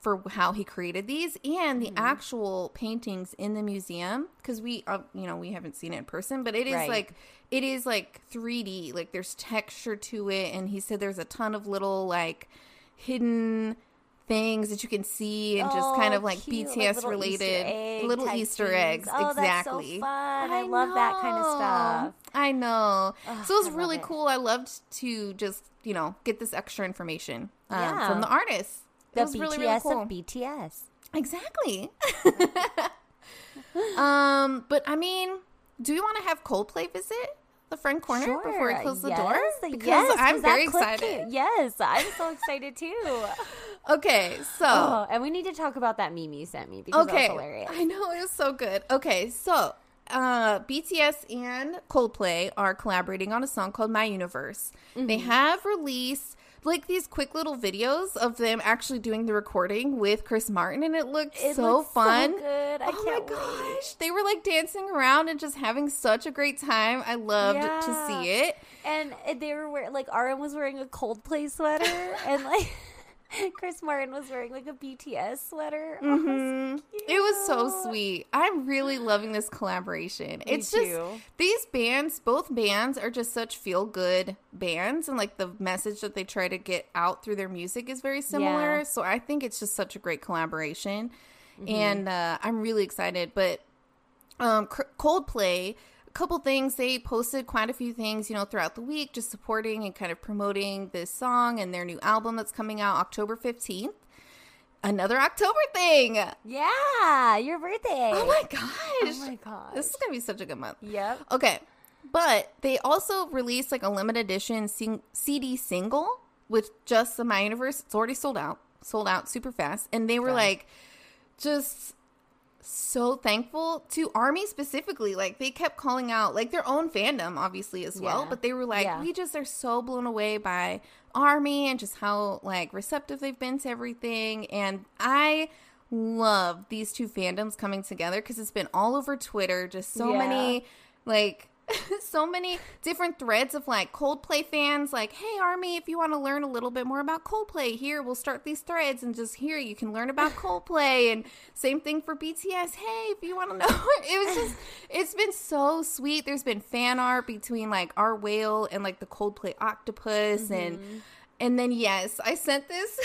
[SPEAKER 1] for how he created these and the actual paintings in the museum because we uh, you know we haven't seen it in person but it is
[SPEAKER 2] Right.
[SPEAKER 1] like it is like 3d like there's texture to it and he said there's a ton of little like hidden things that you can see and just kind
[SPEAKER 2] Oh,
[SPEAKER 1] of like
[SPEAKER 2] cute, like
[SPEAKER 1] bts
[SPEAKER 2] little
[SPEAKER 1] related
[SPEAKER 2] Easter
[SPEAKER 1] little easter eggs
[SPEAKER 2] Oh,
[SPEAKER 1] exactly
[SPEAKER 2] so fun. I, love that kind of stuff.
[SPEAKER 1] I know. So it was
[SPEAKER 2] I
[SPEAKER 1] really
[SPEAKER 2] it.
[SPEAKER 1] cool. I loved to just, you know, get this extra information um,
[SPEAKER 2] Yeah.
[SPEAKER 1] from the artist.
[SPEAKER 2] The
[SPEAKER 1] was
[SPEAKER 2] BTS
[SPEAKER 1] really, really cool.
[SPEAKER 2] of BTS.
[SPEAKER 1] exactly. um, but I mean, do we want to have Coldplay visit the friend corner before we close the door? Because
[SPEAKER 2] yes,
[SPEAKER 1] I'm very excited.
[SPEAKER 2] Yes, I'm so excited too.
[SPEAKER 1] Okay, so
[SPEAKER 2] Oh, and we need to talk about that meme you sent me because
[SPEAKER 1] okay,
[SPEAKER 2] hilarious.
[SPEAKER 1] I know it was so good. Okay, so uh, BTS and Coldplay are collaborating on a song called My Universe. They
[SPEAKER 2] Mm-hmm.
[SPEAKER 1] have released like these quick little videos of them actually doing the recording with Chris Martin, and it looked
[SPEAKER 2] It
[SPEAKER 1] so
[SPEAKER 2] looks so
[SPEAKER 1] fun.
[SPEAKER 2] good. I
[SPEAKER 1] oh
[SPEAKER 2] can't
[SPEAKER 1] my
[SPEAKER 2] wait.
[SPEAKER 1] gosh, they were like dancing around and just having such a great time. I loved to see it.
[SPEAKER 2] And they were wearing like RM was wearing a Coldplay sweater, and like Chris Martin was wearing like a BTS sweater. Oh,
[SPEAKER 1] Mhm. It was so sweet. I'm really loving this collaboration. it's just
[SPEAKER 2] too.
[SPEAKER 1] these bands, both bands are just such feel good bands and like the message that they try to get out through their music is very similar.
[SPEAKER 2] Yeah.
[SPEAKER 1] So I think it's just such a great collaboration.
[SPEAKER 2] Mm-hmm.
[SPEAKER 1] And uh, I'm really excited, but um Coldplay couple things they posted quite a few things you know throughout the week just supporting and kind of promoting this song and their new album that's coming out October 15th another October thing
[SPEAKER 2] Yeah, your birthday.
[SPEAKER 1] Oh my gosh.
[SPEAKER 2] Oh my gosh.
[SPEAKER 1] This is going to be such a good month.
[SPEAKER 2] Yep.
[SPEAKER 1] Okay. But they also released like a limited edition sing- CD single with just the My Universe. It's already sold out, sold out super fast. And they were
[SPEAKER 2] Done.
[SPEAKER 1] like, just so thankful to Army specifically. Like they kept calling out like their own fandom, obviously as well.
[SPEAKER 2] Yeah.
[SPEAKER 1] But they were like,
[SPEAKER 2] Yeah.
[SPEAKER 1] we just are so blown away by Army and just how like receptive they've been to everything. And I love these two fandoms coming together because it's been all over Twitter. Just so
[SPEAKER 2] Yeah.
[SPEAKER 1] many like. so many different threads of like Coldplay fans, like, hey, Army, if you want to learn a little bit more about Coldplay, here, we'll start these threads and just here you can learn about Coldplay. And same thing for BTS. Hey, if you want to know, it was just, it's been so sweet. There's been fan art between like our whale and like the Coldplay octopus. And, and then, yes, I sent this,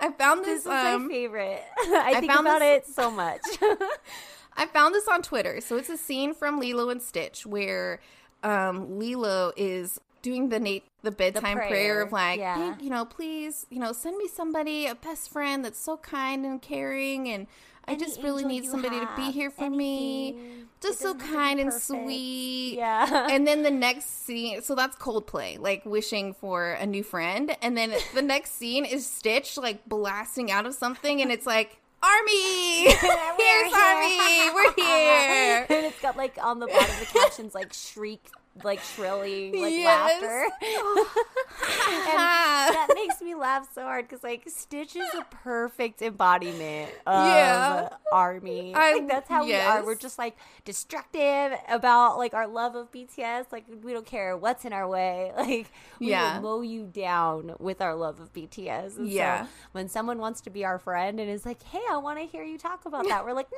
[SPEAKER 1] I found
[SPEAKER 2] This
[SPEAKER 1] this,
[SPEAKER 2] is my
[SPEAKER 1] um,
[SPEAKER 2] favorite. I, think
[SPEAKER 1] found
[SPEAKER 2] about
[SPEAKER 1] this-
[SPEAKER 2] it so much.
[SPEAKER 1] I found this on Twitter. So it's a scene from Lilo and Stitch where um, Lilo is doing the Nate the bedtime prayer.
[SPEAKER 2] prayer,
[SPEAKER 1] of like,
[SPEAKER 2] yeah.
[SPEAKER 1] hey, you know, please, you know, send me somebody, a best friend that's so kind and caring, and I just really need somebody to be here for me, just
[SPEAKER 2] It
[SPEAKER 1] so
[SPEAKER 2] doesn't have to be
[SPEAKER 1] kind and sweet.
[SPEAKER 2] Yeah.
[SPEAKER 1] and then the next scene, so that's Coldplay, like wishing for a new friend, and then the next scene is Stitch like blasting out of something, and it's like. Army! Here's
[SPEAKER 2] here.
[SPEAKER 1] Army! We're here!
[SPEAKER 2] and it's got like on the bottom of the captions like shriek, like shrilling, like
[SPEAKER 1] Yes.
[SPEAKER 2] laughter. and that makes me laugh so hard because like Stitch is a perfect embodiment of
[SPEAKER 1] Yeah.
[SPEAKER 2] Army.
[SPEAKER 1] I-
[SPEAKER 2] like that's how we are. We're just like destructive about like our love of BTS. Like we don't care what's in our way. Like we
[SPEAKER 1] Yeah.
[SPEAKER 2] will mow you down with our love of BTS. And
[SPEAKER 1] Yeah.
[SPEAKER 2] So when someone wants to be our friend and is like, "Hey, I want to hear you talk about that," we're like,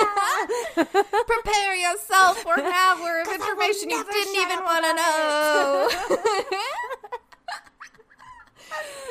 [SPEAKER 1] Prepare yourself for an hour of information you didn't even want to know.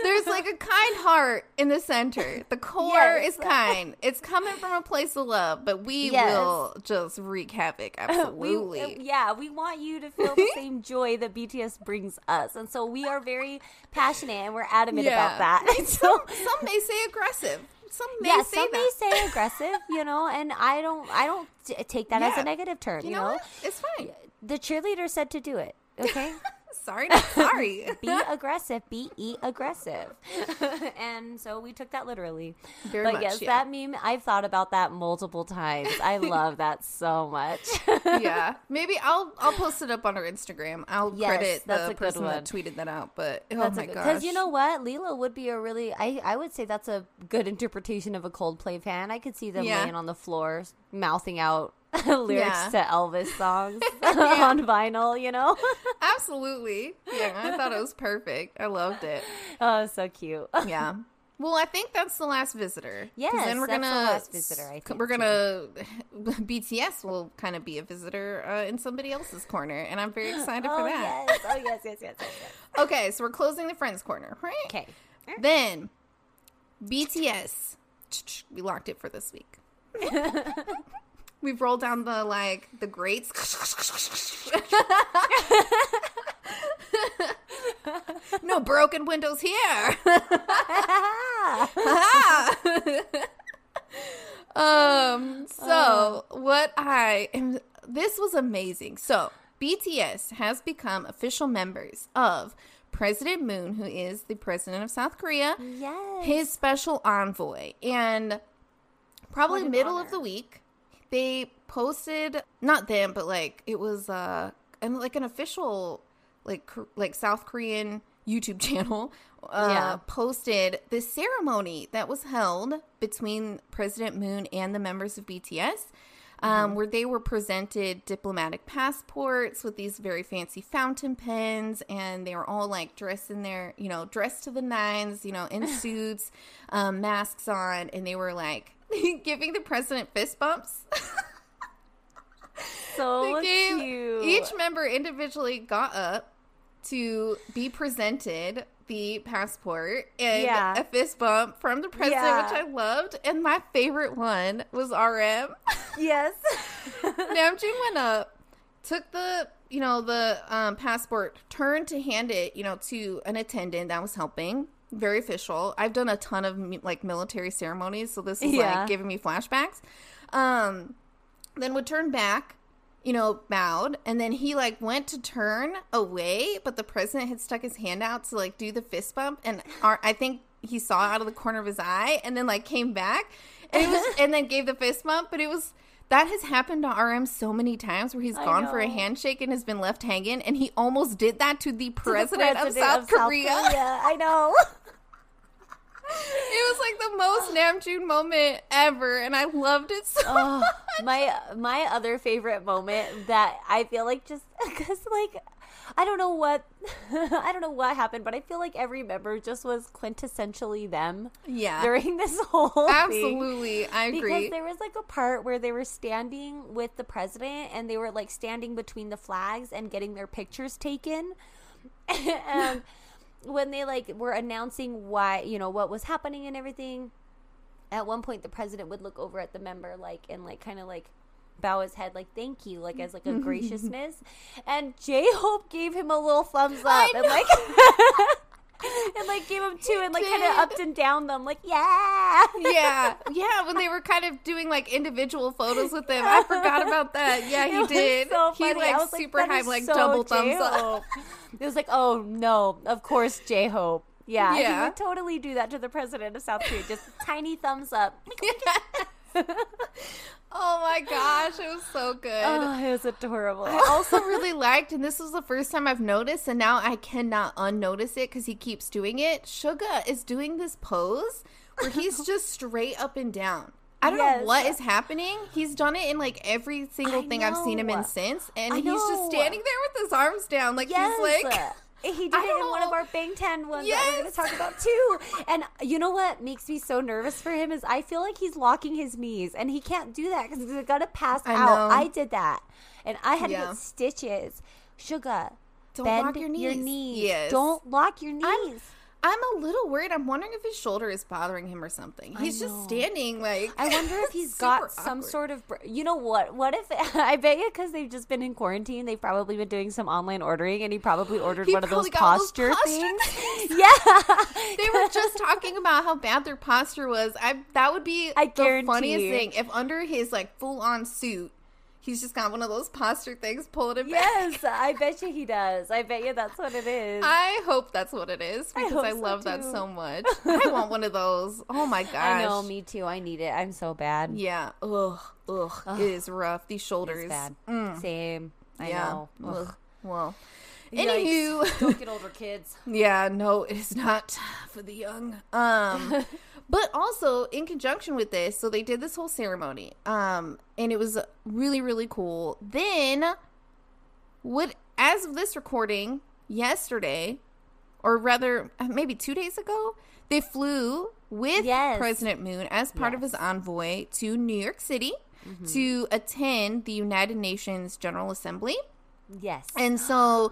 [SPEAKER 1] There's like a kind heart in the center. The core
[SPEAKER 2] Yes.
[SPEAKER 1] is kind. It's coming from a place of love, but we
[SPEAKER 2] Yes.
[SPEAKER 1] will just wreak havoc. Absolutely.
[SPEAKER 2] We, yeah, we want you to feel the same joy that BTS brings us, and so we are very passionate and we're adamant
[SPEAKER 1] Yeah.
[SPEAKER 2] about that. And so,
[SPEAKER 1] Some may say aggressive. Some may
[SPEAKER 2] yeah,
[SPEAKER 1] say
[SPEAKER 2] some
[SPEAKER 1] that.
[SPEAKER 2] may say aggressive, you know, and I don't, I don't t- take that as a negative term.
[SPEAKER 1] you
[SPEAKER 2] You,
[SPEAKER 1] know
[SPEAKER 2] know.
[SPEAKER 1] It's fine.
[SPEAKER 2] the cheerleader said to do it. Okay.
[SPEAKER 1] Sorry, not sorry.
[SPEAKER 2] be aggressive, be e aggressive, and so we took that literally.
[SPEAKER 1] Very
[SPEAKER 2] but
[SPEAKER 1] much,
[SPEAKER 2] yes,
[SPEAKER 1] yeah.
[SPEAKER 2] that meme I've thought about that multiple times. I love that so much.
[SPEAKER 1] yeah, maybe I'll I'll post it up on our Instagram. I'll
[SPEAKER 2] Yes,
[SPEAKER 1] credit the
[SPEAKER 2] good
[SPEAKER 1] person that tweeted that out. But oh
[SPEAKER 2] That's
[SPEAKER 1] my
[SPEAKER 2] a
[SPEAKER 1] gosh,
[SPEAKER 2] Because you know what, Lilo would be a really. I I would say that's a good interpretation of a Coldplay fan. I could see them
[SPEAKER 1] Yeah.
[SPEAKER 2] laying on the floor, mouthing out lyrics
[SPEAKER 1] Yeah.
[SPEAKER 2] to Elvis songs on vinyl. You know,
[SPEAKER 1] absolutely. Yeah, I thought it was perfect. I loved it.
[SPEAKER 2] oh, so cute.
[SPEAKER 1] Yeah. Well, I think that's the last visitor.
[SPEAKER 2] Yes,
[SPEAKER 1] then we're
[SPEAKER 2] that's the
[SPEAKER 1] gonna
[SPEAKER 2] last visitor, I think,
[SPEAKER 1] we're gonna BTS will kind of be a visitor uh, in somebody else's corner, and I'm very excited
[SPEAKER 2] oh
[SPEAKER 1] for that.
[SPEAKER 2] yes, oh yes, yes, yes, yes. yes.
[SPEAKER 1] Okay, so we're closing the friends corner, right?
[SPEAKER 2] Okay.
[SPEAKER 1] Then BTS. We locked it for this week. We've rolled down the like the grates. no broken windows here. um so what I am this was amazing. So BTS has become official members of President Moon, who is the president of South Korea,
[SPEAKER 2] Yes.
[SPEAKER 1] his special envoy. And probably middle of the week, they posted not them, but like it was uh and like an official like like South Korean YouTube channel uh,
[SPEAKER 2] Yeah.
[SPEAKER 1] posted this ceremony that was held between President Moon and the members of BTS. Um, Where they were presented diplomatic passports with these very fancy fountain pens, and they were all like dressed in their, you know, dressed to the nines, you know, in suits, um, masks on, and they were like giving the president fist bumps.
[SPEAKER 2] so cute.
[SPEAKER 1] Each member individually got up to be presented the passport and
[SPEAKER 2] Yeah.
[SPEAKER 1] a fist bump from the president,
[SPEAKER 2] Yeah.
[SPEAKER 1] which I loved. And my favorite one was RM.
[SPEAKER 2] yes.
[SPEAKER 1] Namjoon went up, took the you know the um, passport, turned to hand it you know to an attendant that was helping. Very official. I've done a ton of like military ceremonies, so this is
[SPEAKER 2] Yeah.
[SPEAKER 1] like giving me flashbacks. Um, then would turn back, you know, bowed, and then he like went to turn away, but the president had stuck his hand out to like do the fist bump, and our, I think he saw out of the corner of his eye, and then like came back, and it was, and then gave the fist bump, but it was. That has happened to RM so many times where he's
[SPEAKER 2] I
[SPEAKER 1] gone for a handshake and has been left hanging, and he almost did that to the
[SPEAKER 2] To the
[SPEAKER 1] president, of South Korea.
[SPEAKER 2] I know.
[SPEAKER 1] It was like the most Namjoon moment ever, and I loved it so
[SPEAKER 2] oh,
[SPEAKER 1] much.
[SPEAKER 2] my my other favorite moment that I feel like just because like I don't know what I don't know what happened, but I feel like every member just was quintessentially them
[SPEAKER 1] Yeah,
[SPEAKER 2] during this whole thing.
[SPEAKER 1] absolutely, I agree.
[SPEAKER 2] Because there was like a part where they were standing with the president and they were like standing between the flags and getting their pictures taken. and when they like were announcing why, you know, what was happening and everything, at one point the president would look over at the member like and like kind of like bow his head like thank you like as like a graciousness. And j-hope gave him a little thumbs up and like and like gave him two and like kind of upped and down them like yeah
[SPEAKER 1] yeah, yeah. When they were kind of doing like individual photos with them, I forgot about that. Yeah, he did.
[SPEAKER 2] so
[SPEAKER 1] he like
[SPEAKER 2] was like,
[SPEAKER 1] super
[SPEAKER 2] that
[SPEAKER 1] high, like
[SPEAKER 2] so
[SPEAKER 1] double thumbs up.
[SPEAKER 2] It was like, oh no, of course J Hope. Yeah, he would totally do that to the president of South Korea. Just tiny thumbs up.
[SPEAKER 1] oh my gosh, it was so good.
[SPEAKER 2] Oh, it was adorable.
[SPEAKER 1] I also really liked, and this was the first time I've noticed, and now I cannot unnotice it because he keeps doing it. Suga is doing this pose where he's just straight up and down. I don't
[SPEAKER 2] Yes.
[SPEAKER 1] know what is happening. He's done it in like every single
[SPEAKER 2] I
[SPEAKER 1] thing I've seen him in since, and he's just standing there with his arms down, like
[SPEAKER 2] yes.
[SPEAKER 1] he's like.
[SPEAKER 2] He did
[SPEAKER 1] I
[SPEAKER 2] it in one of our Bangtan ones that we're going to talk about too. And you know what makes me so nervous for him is I feel like he's locking his knees, and he can't do that because he's going to pass
[SPEAKER 1] I
[SPEAKER 2] out.
[SPEAKER 1] know.
[SPEAKER 2] I did that, and I had to get stitches. Suga,
[SPEAKER 1] Don't
[SPEAKER 2] bend
[SPEAKER 1] lock your knees.
[SPEAKER 2] knees.
[SPEAKER 1] Yes.
[SPEAKER 2] Don't lock your knees.
[SPEAKER 1] I'm- I'm a little worried. I'm wondering if his shoulder is bothering him or something. He's just standing like.
[SPEAKER 2] I wonder if he's got some
[SPEAKER 1] awkward.
[SPEAKER 2] sort of. br- You know what? What if I bet you because they've just been in quarantine, they've probably been doing some online ordering, and he probably ordered
[SPEAKER 1] He
[SPEAKER 2] one of those
[SPEAKER 1] probably got those
[SPEAKER 2] posture
[SPEAKER 1] posture
[SPEAKER 2] things.
[SPEAKER 1] things.
[SPEAKER 2] yeah,
[SPEAKER 1] they were just talking about how bad their posture was. I that would be
[SPEAKER 2] I
[SPEAKER 1] the
[SPEAKER 2] guarantee
[SPEAKER 1] funniest thing if under his like full on suit, he's just got one of those posture things pulling it back.
[SPEAKER 2] yes, I bet you he does. I bet you that's what it is.
[SPEAKER 1] I hope that's what it is because I,
[SPEAKER 2] so,
[SPEAKER 1] love that so much. I want one of those. Oh my gosh.
[SPEAKER 2] I know, me too. I need it. I'm so bad.
[SPEAKER 1] Yeah. Ugh. Ugh. It is rough. These shoulders.
[SPEAKER 2] Bad.
[SPEAKER 1] Mm.
[SPEAKER 2] Same. I
[SPEAKER 1] yeah.
[SPEAKER 2] know. Ugh.
[SPEAKER 1] Ugh. Well.
[SPEAKER 2] Yikes.
[SPEAKER 1] Anywho.
[SPEAKER 2] don't get older, kids.
[SPEAKER 1] Yeah, no, it is not for the young. Um but also in conjunction with this, so they did this whole ceremony. Um and it was really really cool. Then what as of this recording yesterday or rather maybe 2 days ago, they flew with
[SPEAKER 2] Yes.
[SPEAKER 1] President Moon as part of his envoy to New York City to attend the United Nations General Assembly.
[SPEAKER 2] Yes.
[SPEAKER 1] And so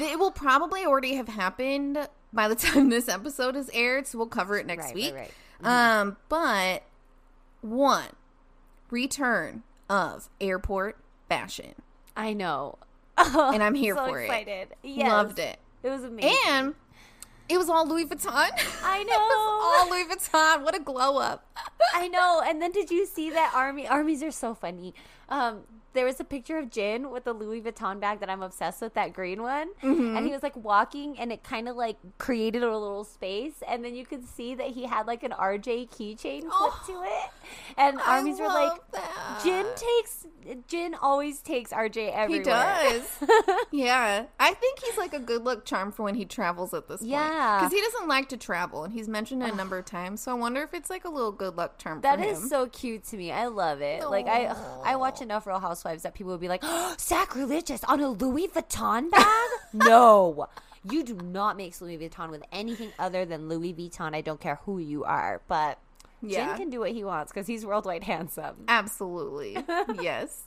[SPEAKER 1] it will probably already have happened by the time this episode is aired, so we'll cover it next
[SPEAKER 2] Right,
[SPEAKER 1] week.
[SPEAKER 2] right, right.
[SPEAKER 1] Um, but one return of airport fashion,
[SPEAKER 2] I know.
[SPEAKER 1] and I'm here
[SPEAKER 2] so
[SPEAKER 1] for
[SPEAKER 2] excited.
[SPEAKER 1] it.
[SPEAKER 2] Yes.
[SPEAKER 1] Loved it,
[SPEAKER 2] It was amazing.
[SPEAKER 1] and it was all Louis Vuitton.
[SPEAKER 2] I
[SPEAKER 1] it
[SPEAKER 2] know.
[SPEAKER 1] was all Louis Vuitton. What a glow up!
[SPEAKER 2] I know. And then did you see that army? Armies are so funny. Um, there was a picture of Jin with the Louis Vuitton bag that I'm obsessed with, that green one.
[SPEAKER 1] Mm-hmm.
[SPEAKER 2] And he was like walking, and it kind of like created a little space. And then you could see that he had like an RJ keychain clipped to it. And
[SPEAKER 1] I
[SPEAKER 2] armies were like,
[SPEAKER 1] that.
[SPEAKER 2] Jin takes, Jin always takes RJ everywhere.
[SPEAKER 1] He does. yeah. I think he's like a good luck charm for when he travels at this point.
[SPEAKER 2] Yeah.
[SPEAKER 1] Because he doesn't like to travel, and he's mentioned it a number of times. So I wonder if it's like a little good luck charm
[SPEAKER 2] That is so cute to me. I love it. Like I, I watch enough Real Housewives that people would be like, oh, "Sacrilegious on a Louis Vuitton bag." no, you do not mix Louis Vuitton with anything other than Louis Vuitton. I don't care who you are, but
[SPEAKER 1] Yeah.
[SPEAKER 2] Jin can do what he wants because he's worldwide handsome.
[SPEAKER 1] Absolutely. yes.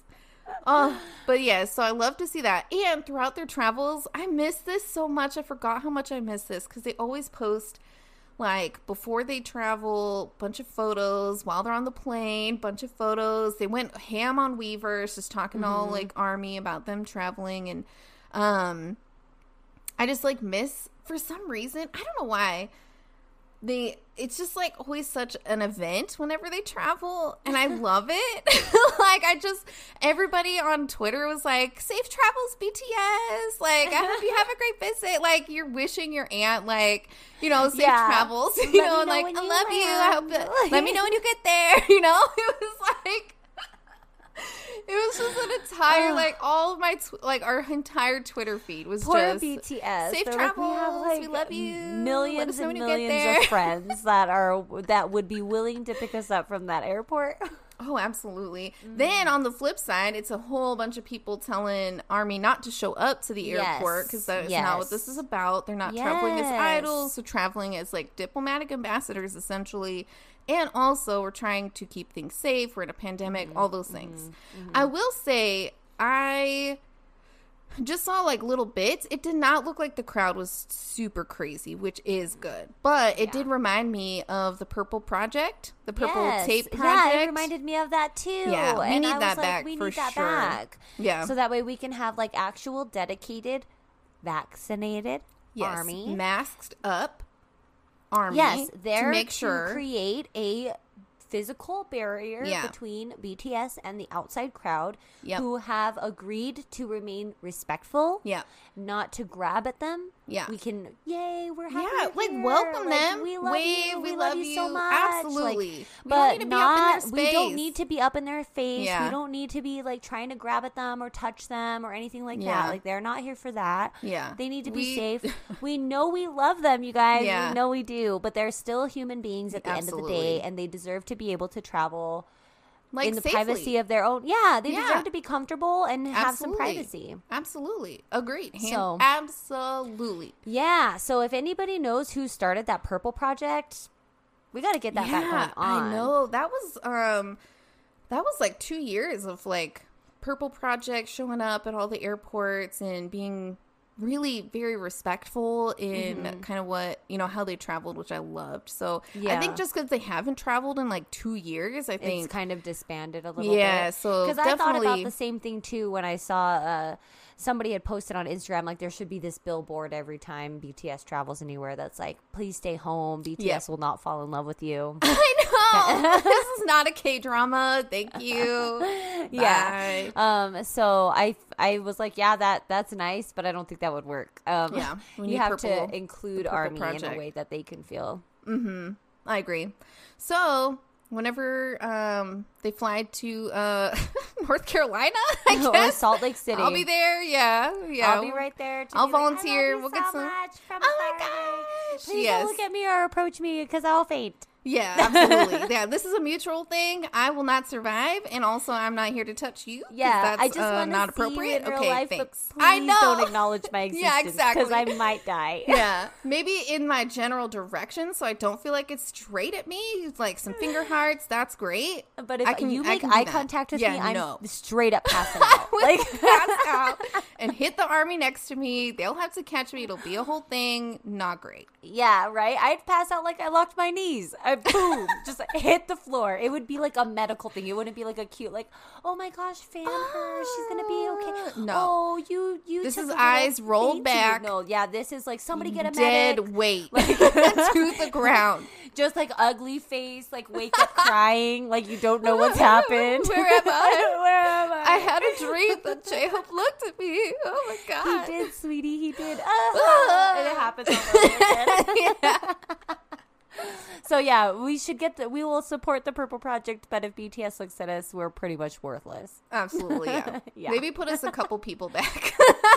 [SPEAKER 1] Oh, but yeah, so I love to see that. And throughout their travels, I miss this so much. I forgot how much I miss this because they always post like before they travel, bunch of photos while they're on the plane, bunch of photos. They went ham on Weverse, just talking all like army about them traveling and um I just like miss for some reason, I don't know why. They it's just like always such an event whenever they travel and i love it. Like i just everybody on twitter was like safe travels bts like i hope you have a great visit. Like you're wishing your aunt like you know safe
[SPEAKER 2] Yeah.
[SPEAKER 1] travels you
[SPEAKER 2] Let
[SPEAKER 1] know like i love you. I hope that let me know when you get there. You know it was like it was just an entire like all of my tw- like our entire twitter feed was
[SPEAKER 2] Poor
[SPEAKER 1] just
[SPEAKER 2] BTS.
[SPEAKER 1] safe
[SPEAKER 2] They're like, we have
[SPEAKER 1] travels,
[SPEAKER 2] like
[SPEAKER 1] we love you,
[SPEAKER 2] millions and
[SPEAKER 1] when you get
[SPEAKER 2] millions of friends that are that would be willing to pick us up from that airport.
[SPEAKER 1] Oh, absolutely.
[SPEAKER 2] Mm.
[SPEAKER 1] Then on the flip side, it's a whole bunch of people telling Army not to show up to the
[SPEAKER 2] Yes.
[SPEAKER 1] airport because that is not what this is about. They're not traveling as idols, they're traveling as like diplomatic ambassadors essentially. And also, we're trying to keep things safe. We're in a pandemic,
[SPEAKER 2] Mm-hmm.
[SPEAKER 1] all those things. I will say, I just saw like little bits. It did not look like the crowd was super crazy, which is good. But it did remind me of the Purple Project, the Purple
[SPEAKER 2] Yes.
[SPEAKER 1] Tape Project.
[SPEAKER 2] Yeah, it reminded me of that too.
[SPEAKER 1] Yeah, we
[SPEAKER 2] and
[SPEAKER 1] need
[SPEAKER 2] I was
[SPEAKER 1] that
[SPEAKER 2] like,
[SPEAKER 1] back
[SPEAKER 2] We
[SPEAKER 1] for
[SPEAKER 2] need that
[SPEAKER 1] sure.
[SPEAKER 2] back.
[SPEAKER 1] Yeah.
[SPEAKER 2] So that way we can have like actual dedicated, vaccinated
[SPEAKER 1] yes,
[SPEAKER 2] army.
[SPEAKER 1] masked up army.
[SPEAKER 2] yes, there
[SPEAKER 1] to make sure.
[SPEAKER 2] create a physical barrier
[SPEAKER 1] Yeah.
[SPEAKER 2] between BTS and the outside crowd
[SPEAKER 1] Yep.
[SPEAKER 2] who have agreed to remain respectful.
[SPEAKER 1] yeah,
[SPEAKER 2] Not to grab at them.
[SPEAKER 1] Yeah.
[SPEAKER 2] We can, yay, we're happy.
[SPEAKER 1] yeah, like
[SPEAKER 2] here.
[SPEAKER 1] welcome
[SPEAKER 2] Like,
[SPEAKER 1] them.
[SPEAKER 2] We love you.
[SPEAKER 1] we,
[SPEAKER 2] We,
[SPEAKER 1] love,
[SPEAKER 2] you
[SPEAKER 1] you
[SPEAKER 2] so much.
[SPEAKER 1] Absolutely.
[SPEAKER 2] but
[SPEAKER 1] don't need to be
[SPEAKER 2] not,
[SPEAKER 1] up in their space.
[SPEAKER 2] we don't need to be up in their face.
[SPEAKER 1] Yeah.
[SPEAKER 2] We don't need to be like trying to grab at them or touch them or anything like
[SPEAKER 1] Yeah.
[SPEAKER 2] that. Like they're not here for that.
[SPEAKER 1] Yeah.
[SPEAKER 2] They need to be
[SPEAKER 1] We-
[SPEAKER 2] safe. we know we love them, you guys.
[SPEAKER 1] Yeah.
[SPEAKER 2] We know we do, but they're still human beings at the end of the day and they deserve to be able to travel
[SPEAKER 1] like
[SPEAKER 2] in the
[SPEAKER 1] safely.
[SPEAKER 2] privacy of their own. Yeah, they
[SPEAKER 1] Yeah.
[SPEAKER 2] deserve to be comfortable and have some privacy.
[SPEAKER 1] Absolutely, agreed. Hand-
[SPEAKER 2] So-
[SPEAKER 1] absolutely.
[SPEAKER 2] Yeah. So if anybody knows who started that purple project, we got to get that back on.
[SPEAKER 1] I know that was um that was like two years of like Purple Project showing up at all the airports and being really very respectful in kind of what you know how they traveled, which I loved. So
[SPEAKER 2] yeah.
[SPEAKER 1] I think just because they haven't traveled in like two years, I think It's
[SPEAKER 2] kind of disbanded a little bit.
[SPEAKER 1] Yeah, so because
[SPEAKER 2] I thought about the same thing too when I saw uh, somebody had posted on Instagram like there should be this billboard every time BTS travels anywhere that's like, please stay home. BTS
[SPEAKER 1] Yep.
[SPEAKER 2] will not fall in love with you.
[SPEAKER 1] I know this is not a K drama. Thank you.
[SPEAKER 2] yeah. Um. So I I was like, yeah, that that's nice, but I don't think that would work. Um,
[SPEAKER 1] Yeah,
[SPEAKER 2] you have
[SPEAKER 1] purple-
[SPEAKER 2] to include Army in a way that they can feel.
[SPEAKER 1] I agree. So whenever um they fly to uh North Carolina, I
[SPEAKER 2] or
[SPEAKER 1] guess
[SPEAKER 2] Salt Lake City.
[SPEAKER 1] I'll be there. Yeah, yeah.
[SPEAKER 2] I'll be right there. To
[SPEAKER 1] I'll
[SPEAKER 2] be like,
[SPEAKER 1] volunteer. We'll
[SPEAKER 2] so
[SPEAKER 1] get some- Oh my gosh,
[SPEAKER 2] Please
[SPEAKER 1] yes.
[SPEAKER 2] don't look at me or approach me because I'll faint.
[SPEAKER 1] Yeah, absolutely. yeah, this is a mutual thing. I will not survive, and also I'm not here to touch you.
[SPEAKER 2] Yeah,
[SPEAKER 1] that's,
[SPEAKER 2] I just
[SPEAKER 1] uh,
[SPEAKER 2] want
[SPEAKER 1] not appropriate. okay,
[SPEAKER 2] life,
[SPEAKER 1] thanks. I know.
[SPEAKER 2] don't acknowledge my existence.
[SPEAKER 1] Yeah, exactly.
[SPEAKER 2] Because I might die.
[SPEAKER 1] yeah, maybe in my general direction, so I don't feel like it's straight at me. Like some finger hearts, that's great.
[SPEAKER 2] But if
[SPEAKER 1] I can-
[SPEAKER 2] you make eye contact with
[SPEAKER 1] Yeah,
[SPEAKER 2] me, I'm straight up passing out. like,
[SPEAKER 1] pass out and hit the army next to me. They'll have to catch me. It'll be a whole thing. Not great.
[SPEAKER 2] yeah, right. I'd pass out like I locked my knees. I boom, just hit the floor. It would be like a medical thing. It wouldn't be like a cute, like, oh my gosh, fan her. She's gonna be okay.
[SPEAKER 1] Ah, no.
[SPEAKER 2] Oh, you, you.
[SPEAKER 1] This is eyes rolled back.
[SPEAKER 2] No, yeah, this is like somebody get a
[SPEAKER 1] Dead
[SPEAKER 2] medic.
[SPEAKER 1] weight to the ground.
[SPEAKER 2] Just like ugly face, like wake up crying, like you don't know what's happened.
[SPEAKER 1] Where am I?
[SPEAKER 2] Where am I?
[SPEAKER 1] I had a dream that J Hope looked at me. Oh my god.
[SPEAKER 2] He did, sweetie. He did. Ah. and it happens all over again. So yeah, we should get the. We will support the Purple Project, but if BTS looks at us, we're pretty much worthless.
[SPEAKER 1] Absolutely, yeah.
[SPEAKER 2] Yeah.
[SPEAKER 1] Maybe put us a couple people back.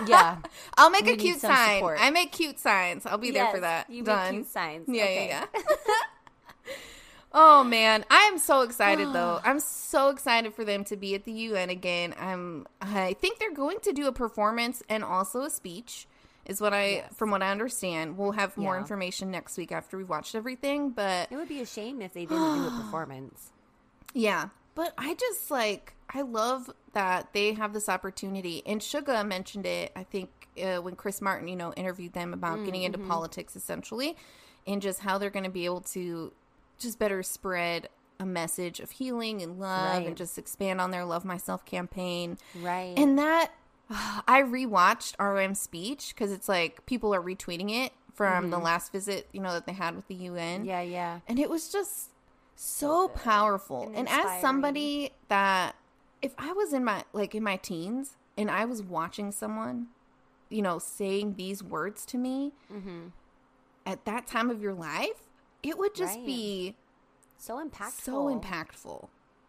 [SPEAKER 2] Yeah,
[SPEAKER 1] I'll make
[SPEAKER 2] We
[SPEAKER 1] a cute sign.
[SPEAKER 2] support.
[SPEAKER 1] I make cute signs. I'll be there for that.
[SPEAKER 2] You make
[SPEAKER 1] Done.
[SPEAKER 2] cute signs.
[SPEAKER 1] Yeah,
[SPEAKER 2] Okay.
[SPEAKER 1] yeah, yeah. Oh man, I am so excited though. I'm so excited for them to be at the UN again. I'm. I think they're going to do a performance and also a speech. Is what I,
[SPEAKER 2] Yes.
[SPEAKER 1] from what I understand, we'll have more
[SPEAKER 2] Yeah.
[SPEAKER 1] information next week after we've watched everything. But
[SPEAKER 2] It would be a shame if they didn't do a performance.
[SPEAKER 1] Yeah, but I just like I love that they have this opportunity. And Suga mentioned it. I think uh, when Chris Martin, you know, interviewed them about getting into politics, essentially, and just how they're going to be able to just better spread a message of healing and love,
[SPEAKER 2] Right.
[SPEAKER 1] and just expand on their "Love Myself" campaign.
[SPEAKER 2] Right.
[SPEAKER 1] And that I rewatched RM's speech because it's like people are retweeting it from the last visit, you know, that they had with the UN.
[SPEAKER 2] Yeah, yeah.
[SPEAKER 1] And it was just so powerful.
[SPEAKER 2] and
[SPEAKER 1] And, as somebody that if I was in my like in my teens and I was watching someone, you know, saying these words to me
[SPEAKER 2] Mm-hmm.
[SPEAKER 1] at that time of your life, it would just
[SPEAKER 2] Right.
[SPEAKER 1] be
[SPEAKER 2] So impactful.
[SPEAKER 1] so impactful.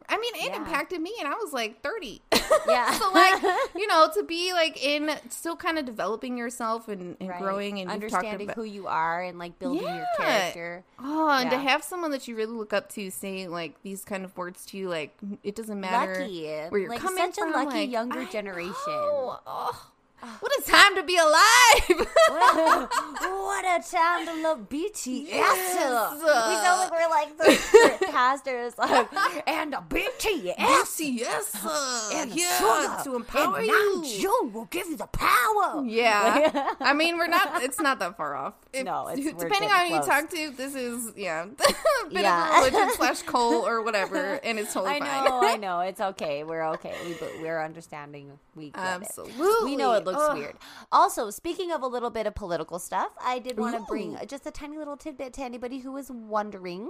[SPEAKER 1] I mean, it
[SPEAKER 2] Yeah.
[SPEAKER 1] impacted me and I was like 30.
[SPEAKER 2] Yeah.
[SPEAKER 1] so like, you know, to be like in still kind of developing yourself and, and
[SPEAKER 2] Right.
[SPEAKER 1] growing and
[SPEAKER 2] understanding
[SPEAKER 1] about-
[SPEAKER 2] who you are and like building your character.
[SPEAKER 1] Oh, and to have someone that you really look up to say like these kind of words to you, like it doesn't matter
[SPEAKER 2] Lucky.
[SPEAKER 1] where you're
[SPEAKER 2] Like,
[SPEAKER 1] coming
[SPEAKER 2] such a lucky
[SPEAKER 1] like,
[SPEAKER 2] younger
[SPEAKER 1] I
[SPEAKER 2] generation.
[SPEAKER 1] know. Oh, what a time to be alive!
[SPEAKER 2] what a time to love BTS.
[SPEAKER 1] Yes.
[SPEAKER 2] We sound like we're like the pastors, like, and BTS.
[SPEAKER 1] BTS, uh,
[SPEAKER 2] And
[SPEAKER 1] yeah,
[SPEAKER 2] sugar
[SPEAKER 1] to empower
[SPEAKER 2] and
[SPEAKER 1] you.
[SPEAKER 2] June will give you the power.
[SPEAKER 1] Yeah, I mean we're not. It's not that far off. If-
[SPEAKER 2] No,
[SPEAKER 1] depending on who you talk to. This is yeah, a bit
[SPEAKER 2] Yeah.
[SPEAKER 1] of religion slash cult or whatever, and it's totally
[SPEAKER 2] I
[SPEAKER 1] fine.
[SPEAKER 2] know, I know. It's okay. We're okay. We we're understanding. We get it.
[SPEAKER 1] Absolutely.
[SPEAKER 2] We know it looks
[SPEAKER 1] Ugh.
[SPEAKER 2] weird. Also, speaking of a little bit of political stuff, I did want to bring just a tiny little tidbit to anybody who is wondering.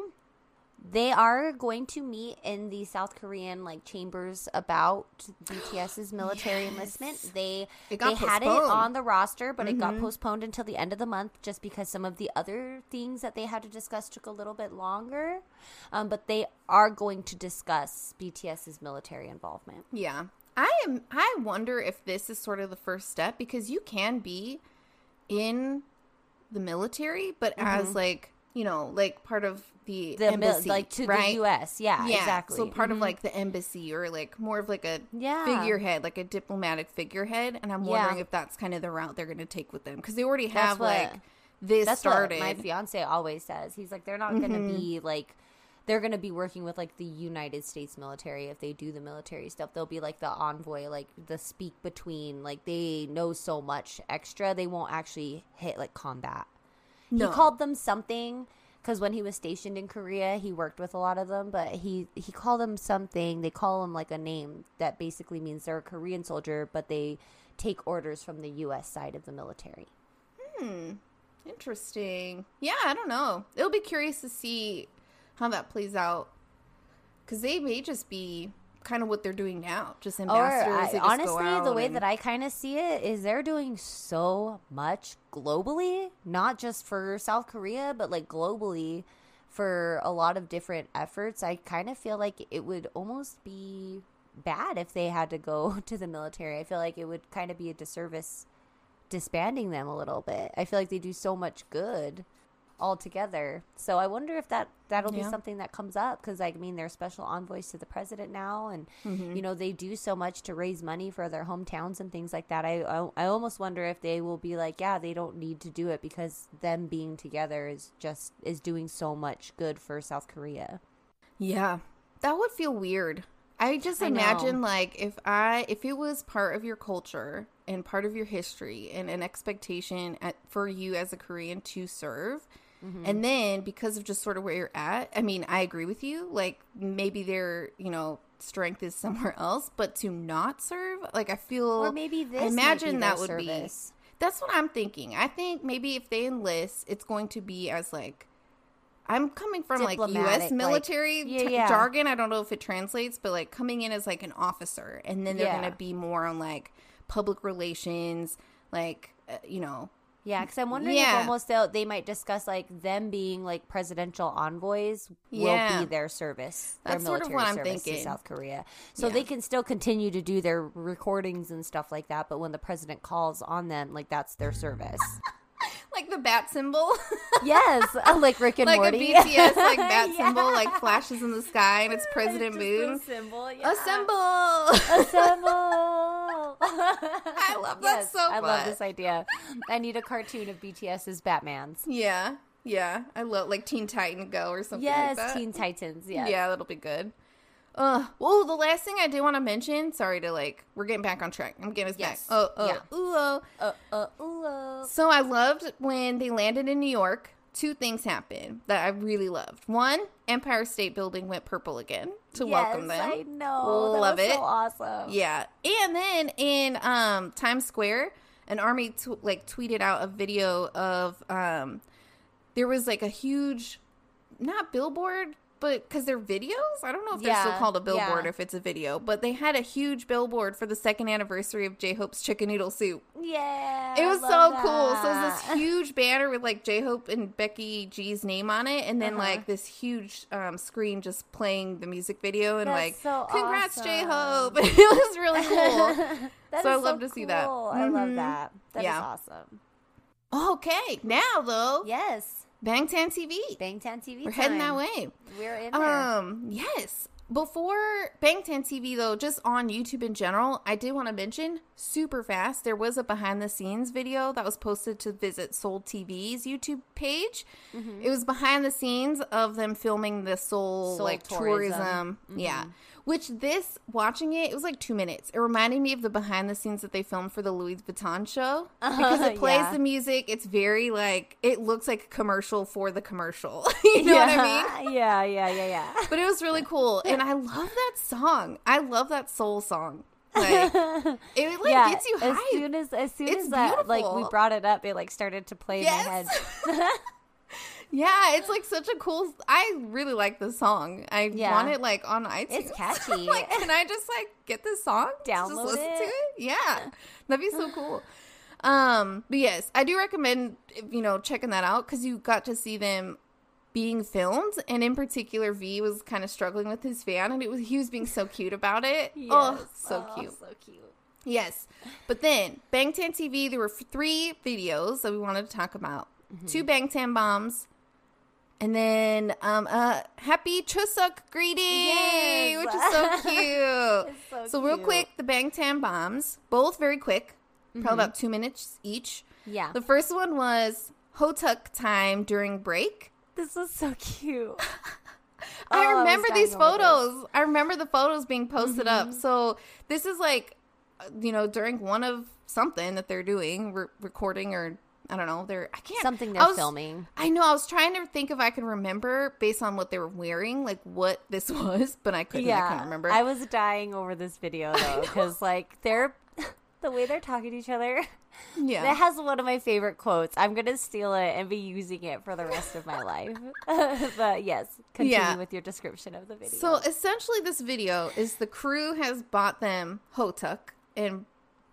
[SPEAKER 2] They are going to meet in the South Korean like chambers about BTS's military enlistment. They they had it on the roster, but it got postponed until the end of the month just because some of the other things that they had to discuss took a little bit longer. Um, but they are going to discuss BTS's military involvement.
[SPEAKER 1] Yeah. I am I wonder if this is sort of the first step because you can be in the military but as like, you know, like part of the,
[SPEAKER 2] Mm-hmm. The mil-
[SPEAKER 1] embassy,
[SPEAKER 2] like to
[SPEAKER 1] right?
[SPEAKER 2] the U.S. Yeah,
[SPEAKER 1] Yeah,
[SPEAKER 2] exactly.
[SPEAKER 1] So part of
[SPEAKER 2] Mhm.
[SPEAKER 1] like the embassy or like more of like a
[SPEAKER 2] Yeah.
[SPEAKER 1] figurehead, like a diplomatic figurehead, and I'm
[SPEAKER 2] Yeah.
[SPEAKER 1] wondering if that's kind of the route they're going to take with them because they already have
[SPEAKER 2] what-
[SPEAKER 1] like this
[SPEAKER 2] That's
[SPEAKER 1] started.
[SPEAKER 2] what my fiance always says. He's like, they're not going to be like, they're going to be working with like the United States military if they do the military stuff. They'll be like the envoy, like the speak between. Like they know so much extra. They won't actually hit like combat.
[SPEAKER 1] No.
[SPEAKER 2] He called them something because when he was stationed in Korea, he worked with a lot of them. But he he called them something. They call them like a name that basically means they're a Korean soldier, but they take orders from the U.S. side of the military. Hmm.
[SPEAKER 1] Interesting. Yeah, I don't know. It'll be curious to see how that plays out because they may just be kind of what they're doing now, just
[SPEAKER 2] Or
[SPEAKER 1] ambassadors.
[SPEAKER 2] I,
[SPEAKER 1] they just
[SPEAKER 2] honestly, the way
[SPEAKER 1] and-
[SPEAKER 2] that I kind of see it is they're doing so much globally, not just for South Korea, but like globally for a lot of different efforts. I kind of feel like it would almost be bad if they had to go to the military. I feel like it would kind of be a disservice disbanding them a little bit. I feel like they do so much good all together. So I wonder if that that'll be something that comes up because I mean they're special envoys to the president now, and
[SPEAKER 1] Mm-hmm.
[SPEAKER 2] you know they do so much to raise money for their hometowns and things like that. I, I I almost wonder if they will be like, yeah, they don't need to do it because them being together is just is doing so much good for South Korea.
[SPEAKER 1] Yeah, that would feel weird. I just
[SPEAKER 2] I
[SPEAKER 1] imagine like if I if it was part of your culture and part of your history and an expectation at, for you as a Korean to serve.
[SPEAKER 2] Mm-hmm.
[SPEAKER 1] And then because of just sort of where you're at, I mean, I agree with you. Like maybe their, you know, strength is somewhere else, but to not serve, like I feel
[SPEAKER 2] Or maybe this
[SPEAKER 1] I imagine that would
[SPEAKER 2] service.
[SPEAKER 1] be That's what I'm thinking. I think maybe if they enlist, it's going to be as like I'm coming from like US
[SPEAKER 2] like-
[SPEAKER 1] military
[SPEAKER 2] Yeah,
[SPEAKER 1] t-
[SPEAKER 2] yeah.
[SPEAKER 1] jargon. I don't know if it translates, but like coming in as like an officer, and then they're
[SPEAKER 2] Yeah.
[SPEAKER 1] going to be more on like public relations, like uh, you know,
[SPEAKER 2] Yeah, because I'm wondering
[SPEAKER 1] Yeah.
[SPEAKER 2] if almost they'll, they might discuss like them being like presidential envoys will be their service,
[SPEAKER 1] That's
[SPEAKER 2] their
[SPEAKER 1] sort of
[SPEAKER 2] military
[SPEAKER 1] what I'm
[SPEAKER 2] service
[SPEAKER 1] thinking.
[SPEAKER 2] to South Korea. So
[SPEAKER 1] Yeah.
[SPEAKER 2] they can still continue to do their recordings and stuff like that. But when the president calls on them, like that's their service.
[SPEAKER 1] like the bat symbol,
[SPEAKER 2] yes, uh, like Rick and
[SPEAKER 1] like
[SPEAKER 2] Morty.
[SPEAKER 1] a BTS like bat
[SPEAKER 2] Yeah.
[SPEAKER 1] symbol, like flashes in the sky, and it's President Moon.
[SPEAKER 2] symbol.
[SPEAKER 1] Assemble!
[SPEAKER 2] Assemble.
[SPEAKER 1] I love that
[SPEAKER 2] Yes,
[SPEAKER 1] so
[SPEAKER 2] I love this idea. I need a cartoon of BTS's Batman's.
[SPEAKER 1] Yeah, yeah. I love like Teen Titan Go or something
[SPEAKER 2] Yes,
[SPEAKER 1] like that.
[SPEAKER 2] Teen Titans. Yes.
[SPEAKER 1] Yeah, that'll be good. Uh, well, the last thing I did want to mention. Sorry to like, we're getting back on track. I'm getting us
[SPEAKER 2] Yes.
[SPEAKER 1] back. Oh, oh,
[SPEAKER 2] Yeah.
[SPEAKER 1] ooh, oh.
[SPEAKER 2] Uh, uh, ooh, uh.
[SPEAKER 1] So I loved when they landed in New York. Two things happened that I really loved. One, Empire State Building went purple again to welcome
[SPEAKER 2] Yes,
[SPEAKER 1] them.
[SPEAKER 2] I know.
[SPEAKER 1] Love
[SPEAKER 2] was
[SPEAKER 1] it.
[SPEAKER 2] So awesome.
[SPEAKER 1] Yeah, and then in um Times Square, an army t- like tweeted out a video of um there was like a huge not billboard but because they're videos i don't know if they're still called a billboard
[SPEAKER 2] yeah.
[SPEAKER 1] or if it's a video but they had a huge billboard for the second anniversary of j-hope's chicken noodle soup
[SPEAKER 2] Yeah.
[SPEAKER 1] it was so
[SPEAKER 2] love
[SPEAKER 1] cool. So it was this huge banner with like J Hope and Becky G's name on it, and then
[SPEAKER 2] Uh-huh.
[SPEAKER 1] like this huge um, screen just playing the music video and
[SPEAKER 2] That's
[SPEAKER 1] like,
[SPEAKER 2] so
[SPEAKER 1] "Congrats, J Hope!" it was really cool. So I love to see that.
[SPEAKER 2] I love
[SPEAKER 1] Mhm.
[SPEAKER 2] that. That is
[SPEAKER 1] Yeah.
[SPEAKER 2] awesome.
[SPEAKER 1] okay, now though,
[SPEAKER 2] Yes.
[SPEAKER 1] Bangtan TV,
[SPEAKER 2] Bangtan TV.
[SPEAKER 1] we're heading that way.
[SPEAKER 2] We're in there.
[SPEAKER 1] Um, yes. Before Bangtan TV, though, just on YouTube in general, I did want to mention super fast. There was a behind the scenes video that was posted to visit Seoul TV's YouTube page.
[SPEAKER 2] Mm-hmm.
[SPEAKER 1] It was behind the scenes of them filming the Seoul,
[SPEAKER 2] Seoul
[SPEAKER 1] like
[SPEAKER 2] tourism.
[SPEAKER 1] tourism.
[SPEAKER 2] Mm-hmm.
[SPEAKER 1] Yeah. Which this watching it, it was like two minutes. It reminded me of the behind the scenes that they filmed for the Louis Vuitton show uh-huh, because it plays
[SPEAKER 2] Yeah.
[SPEAKER 1] the music. It's very like it looks like a commercial for the commercial. you know what I mean?
[SPEAKER 2] Yeah, yeah, yeah, yeah.
[SPEAKER 1] but it was really cool and i love that song i love that soul song like it like
[SPEAKER 2] yeah,
[SPEAKER 1] gets you
[SPEAKER 2] as
[SPEAKER 1] hyped
[SPEAKER 2] soon as as soon
[SPEAKER 1] It's
[SPEAKER 2] as that like we brought it up, it like started to play
[SPEAKER 1] Yes.
[SPEAKER 2] in my head.
[SPEAKER 1] Yeah it's like such a cool i really like this song i
[SPEAKER 2] Yeah.
[SPEAKER 1] want it like on itunes
[SPEAKER 2] It's catchy.
[SPEAKER 1] like can i just like get this song Just
[SPEAKER 2] Download
[SPEAKER 1] listen to
[SPEAKER 2] it.
[SPEAKER 1] it yeah that'd be so cool um but yes i do recommend you know checking that out because you got to see them being filmed and in particular v was kind of struggling with his fan and it was he was being so cute about it oh so
[SPEAKER 2] Oh,
[SPEAKER 1] cute
[SPEAKER 2] So cute.
[SPEAKER 1] Yes. But then, Bangtan TV, there were three videos that we wanted to talk about.
[SPEAKER 2] Mm-hmm.
[SPEAKER 1] Two Bangtan bombs. And then um uh happy Chuseok greeting,
[SPEAKER 2] Yes.
[SPEAKER 1] which is so cute.
[SPEAKER 2] So
[SPEAKER 1] real
[SPEAKER 2] cute.
[SPEAKER 1] quick, the Bangtan bombs, both very quick, probably about two minutes each.
[SPEAKER 2] Mm-hmm. Yeah.
[SPEAKER 1] The first one was hotteok time during break.
[SPEAKER 2] This was so cute.
[SPEAKER 1] I
[SPEAKER 2] Oh,
[SPEAKER 1] remember
[SPEAKER 2] dying
[SPEAKER 1] these photos. I remember the photos being posted up.
[SPEAKER 2] Mm-hmm.
[SPEAKER 1] So this is like, uh, you know, during one of something that they're doing, re- recording or I don't know. They're I can't
[SPEAKER 2] Something they're
[SPEAKER 1] was-
[SPEAKER 2] filming.
[SPEAKER 1] I know. I was trying to think if I could remember based on what they were wearing, like what this was, but I couldn't. I couldn't remember.
[SPEAKER 2] I was dying over this video though because like they're the way they're talking to each other.
[SPEAKER 1] yeah.
[SPEAKER 2] That has one of my favorite quotes. I'm gonna steal it and be using it for the rest of my life. but yes, continue
[SPEAKER 1] Yeah.
[SPEAKER 2] with your description of the video.
[SPEAKER 1] So essentially, this video is the crew has bought them hotteok and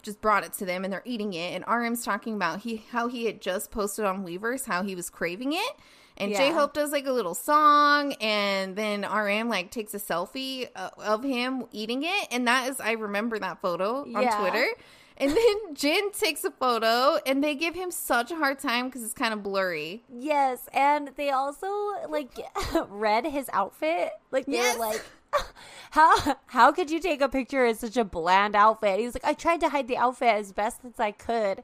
[SPEAKER 1] just brought it to them, and they're eating it. And RM's talking about he how he had just posted on Weverse how he was craving it, and
[SPEAKER 2] Yeah.
[SPEAKER 1] J Hope does like a little song, and then RM like takes a selfie uh, of him eating it, and that is I remember that photo on
[SPEAKER 2] Yeah.
[SPEAKER 1] Twitter. And then Jin takes a photo, and they give him such a hard time because it's kind of blurry.
[SPEAKER 2] yes, and they also like read his outfit. Like they're
[SPEAKER 1] Yes.
[SPEAKER 2] like. How how could you take a picture in such a bland outfit? He's like, I tried to hide the outfit as best as I could.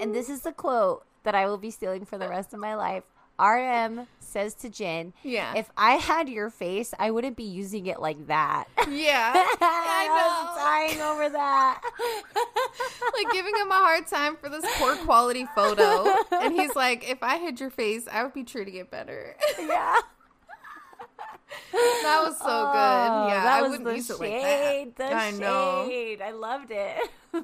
[SPEAKER 2] And this is the quote that I will be stealing for the rest of my life. RM says to Jin,
[SPEAKER 1] Yeah.
[SPEAKER 2] if I had your face, I wouldn't be using it like that.
[SPEAKER 1] Yeah,
[SPEAKER 2] I
[SPEAKER 1] I
[SPEAKER 2] was dying over that.
[SPEAKER 1] like giving him a hard time for this poor quality photo. And he's like, if I had your face, I would be treating it better.
[SPEAKER 2] yeah.
[SPEAKER 1] That was so
[SPEAKER 2] Oh,
[SPEAKER 1] good. Yeah, I wouldn't use it
[SPEAKER 2] shade.
[SPEAKER 1] like
[SPEAKER 2] The
[SPEAKER 1] that. I know.
[SPEAKER 2] shade. I loved it.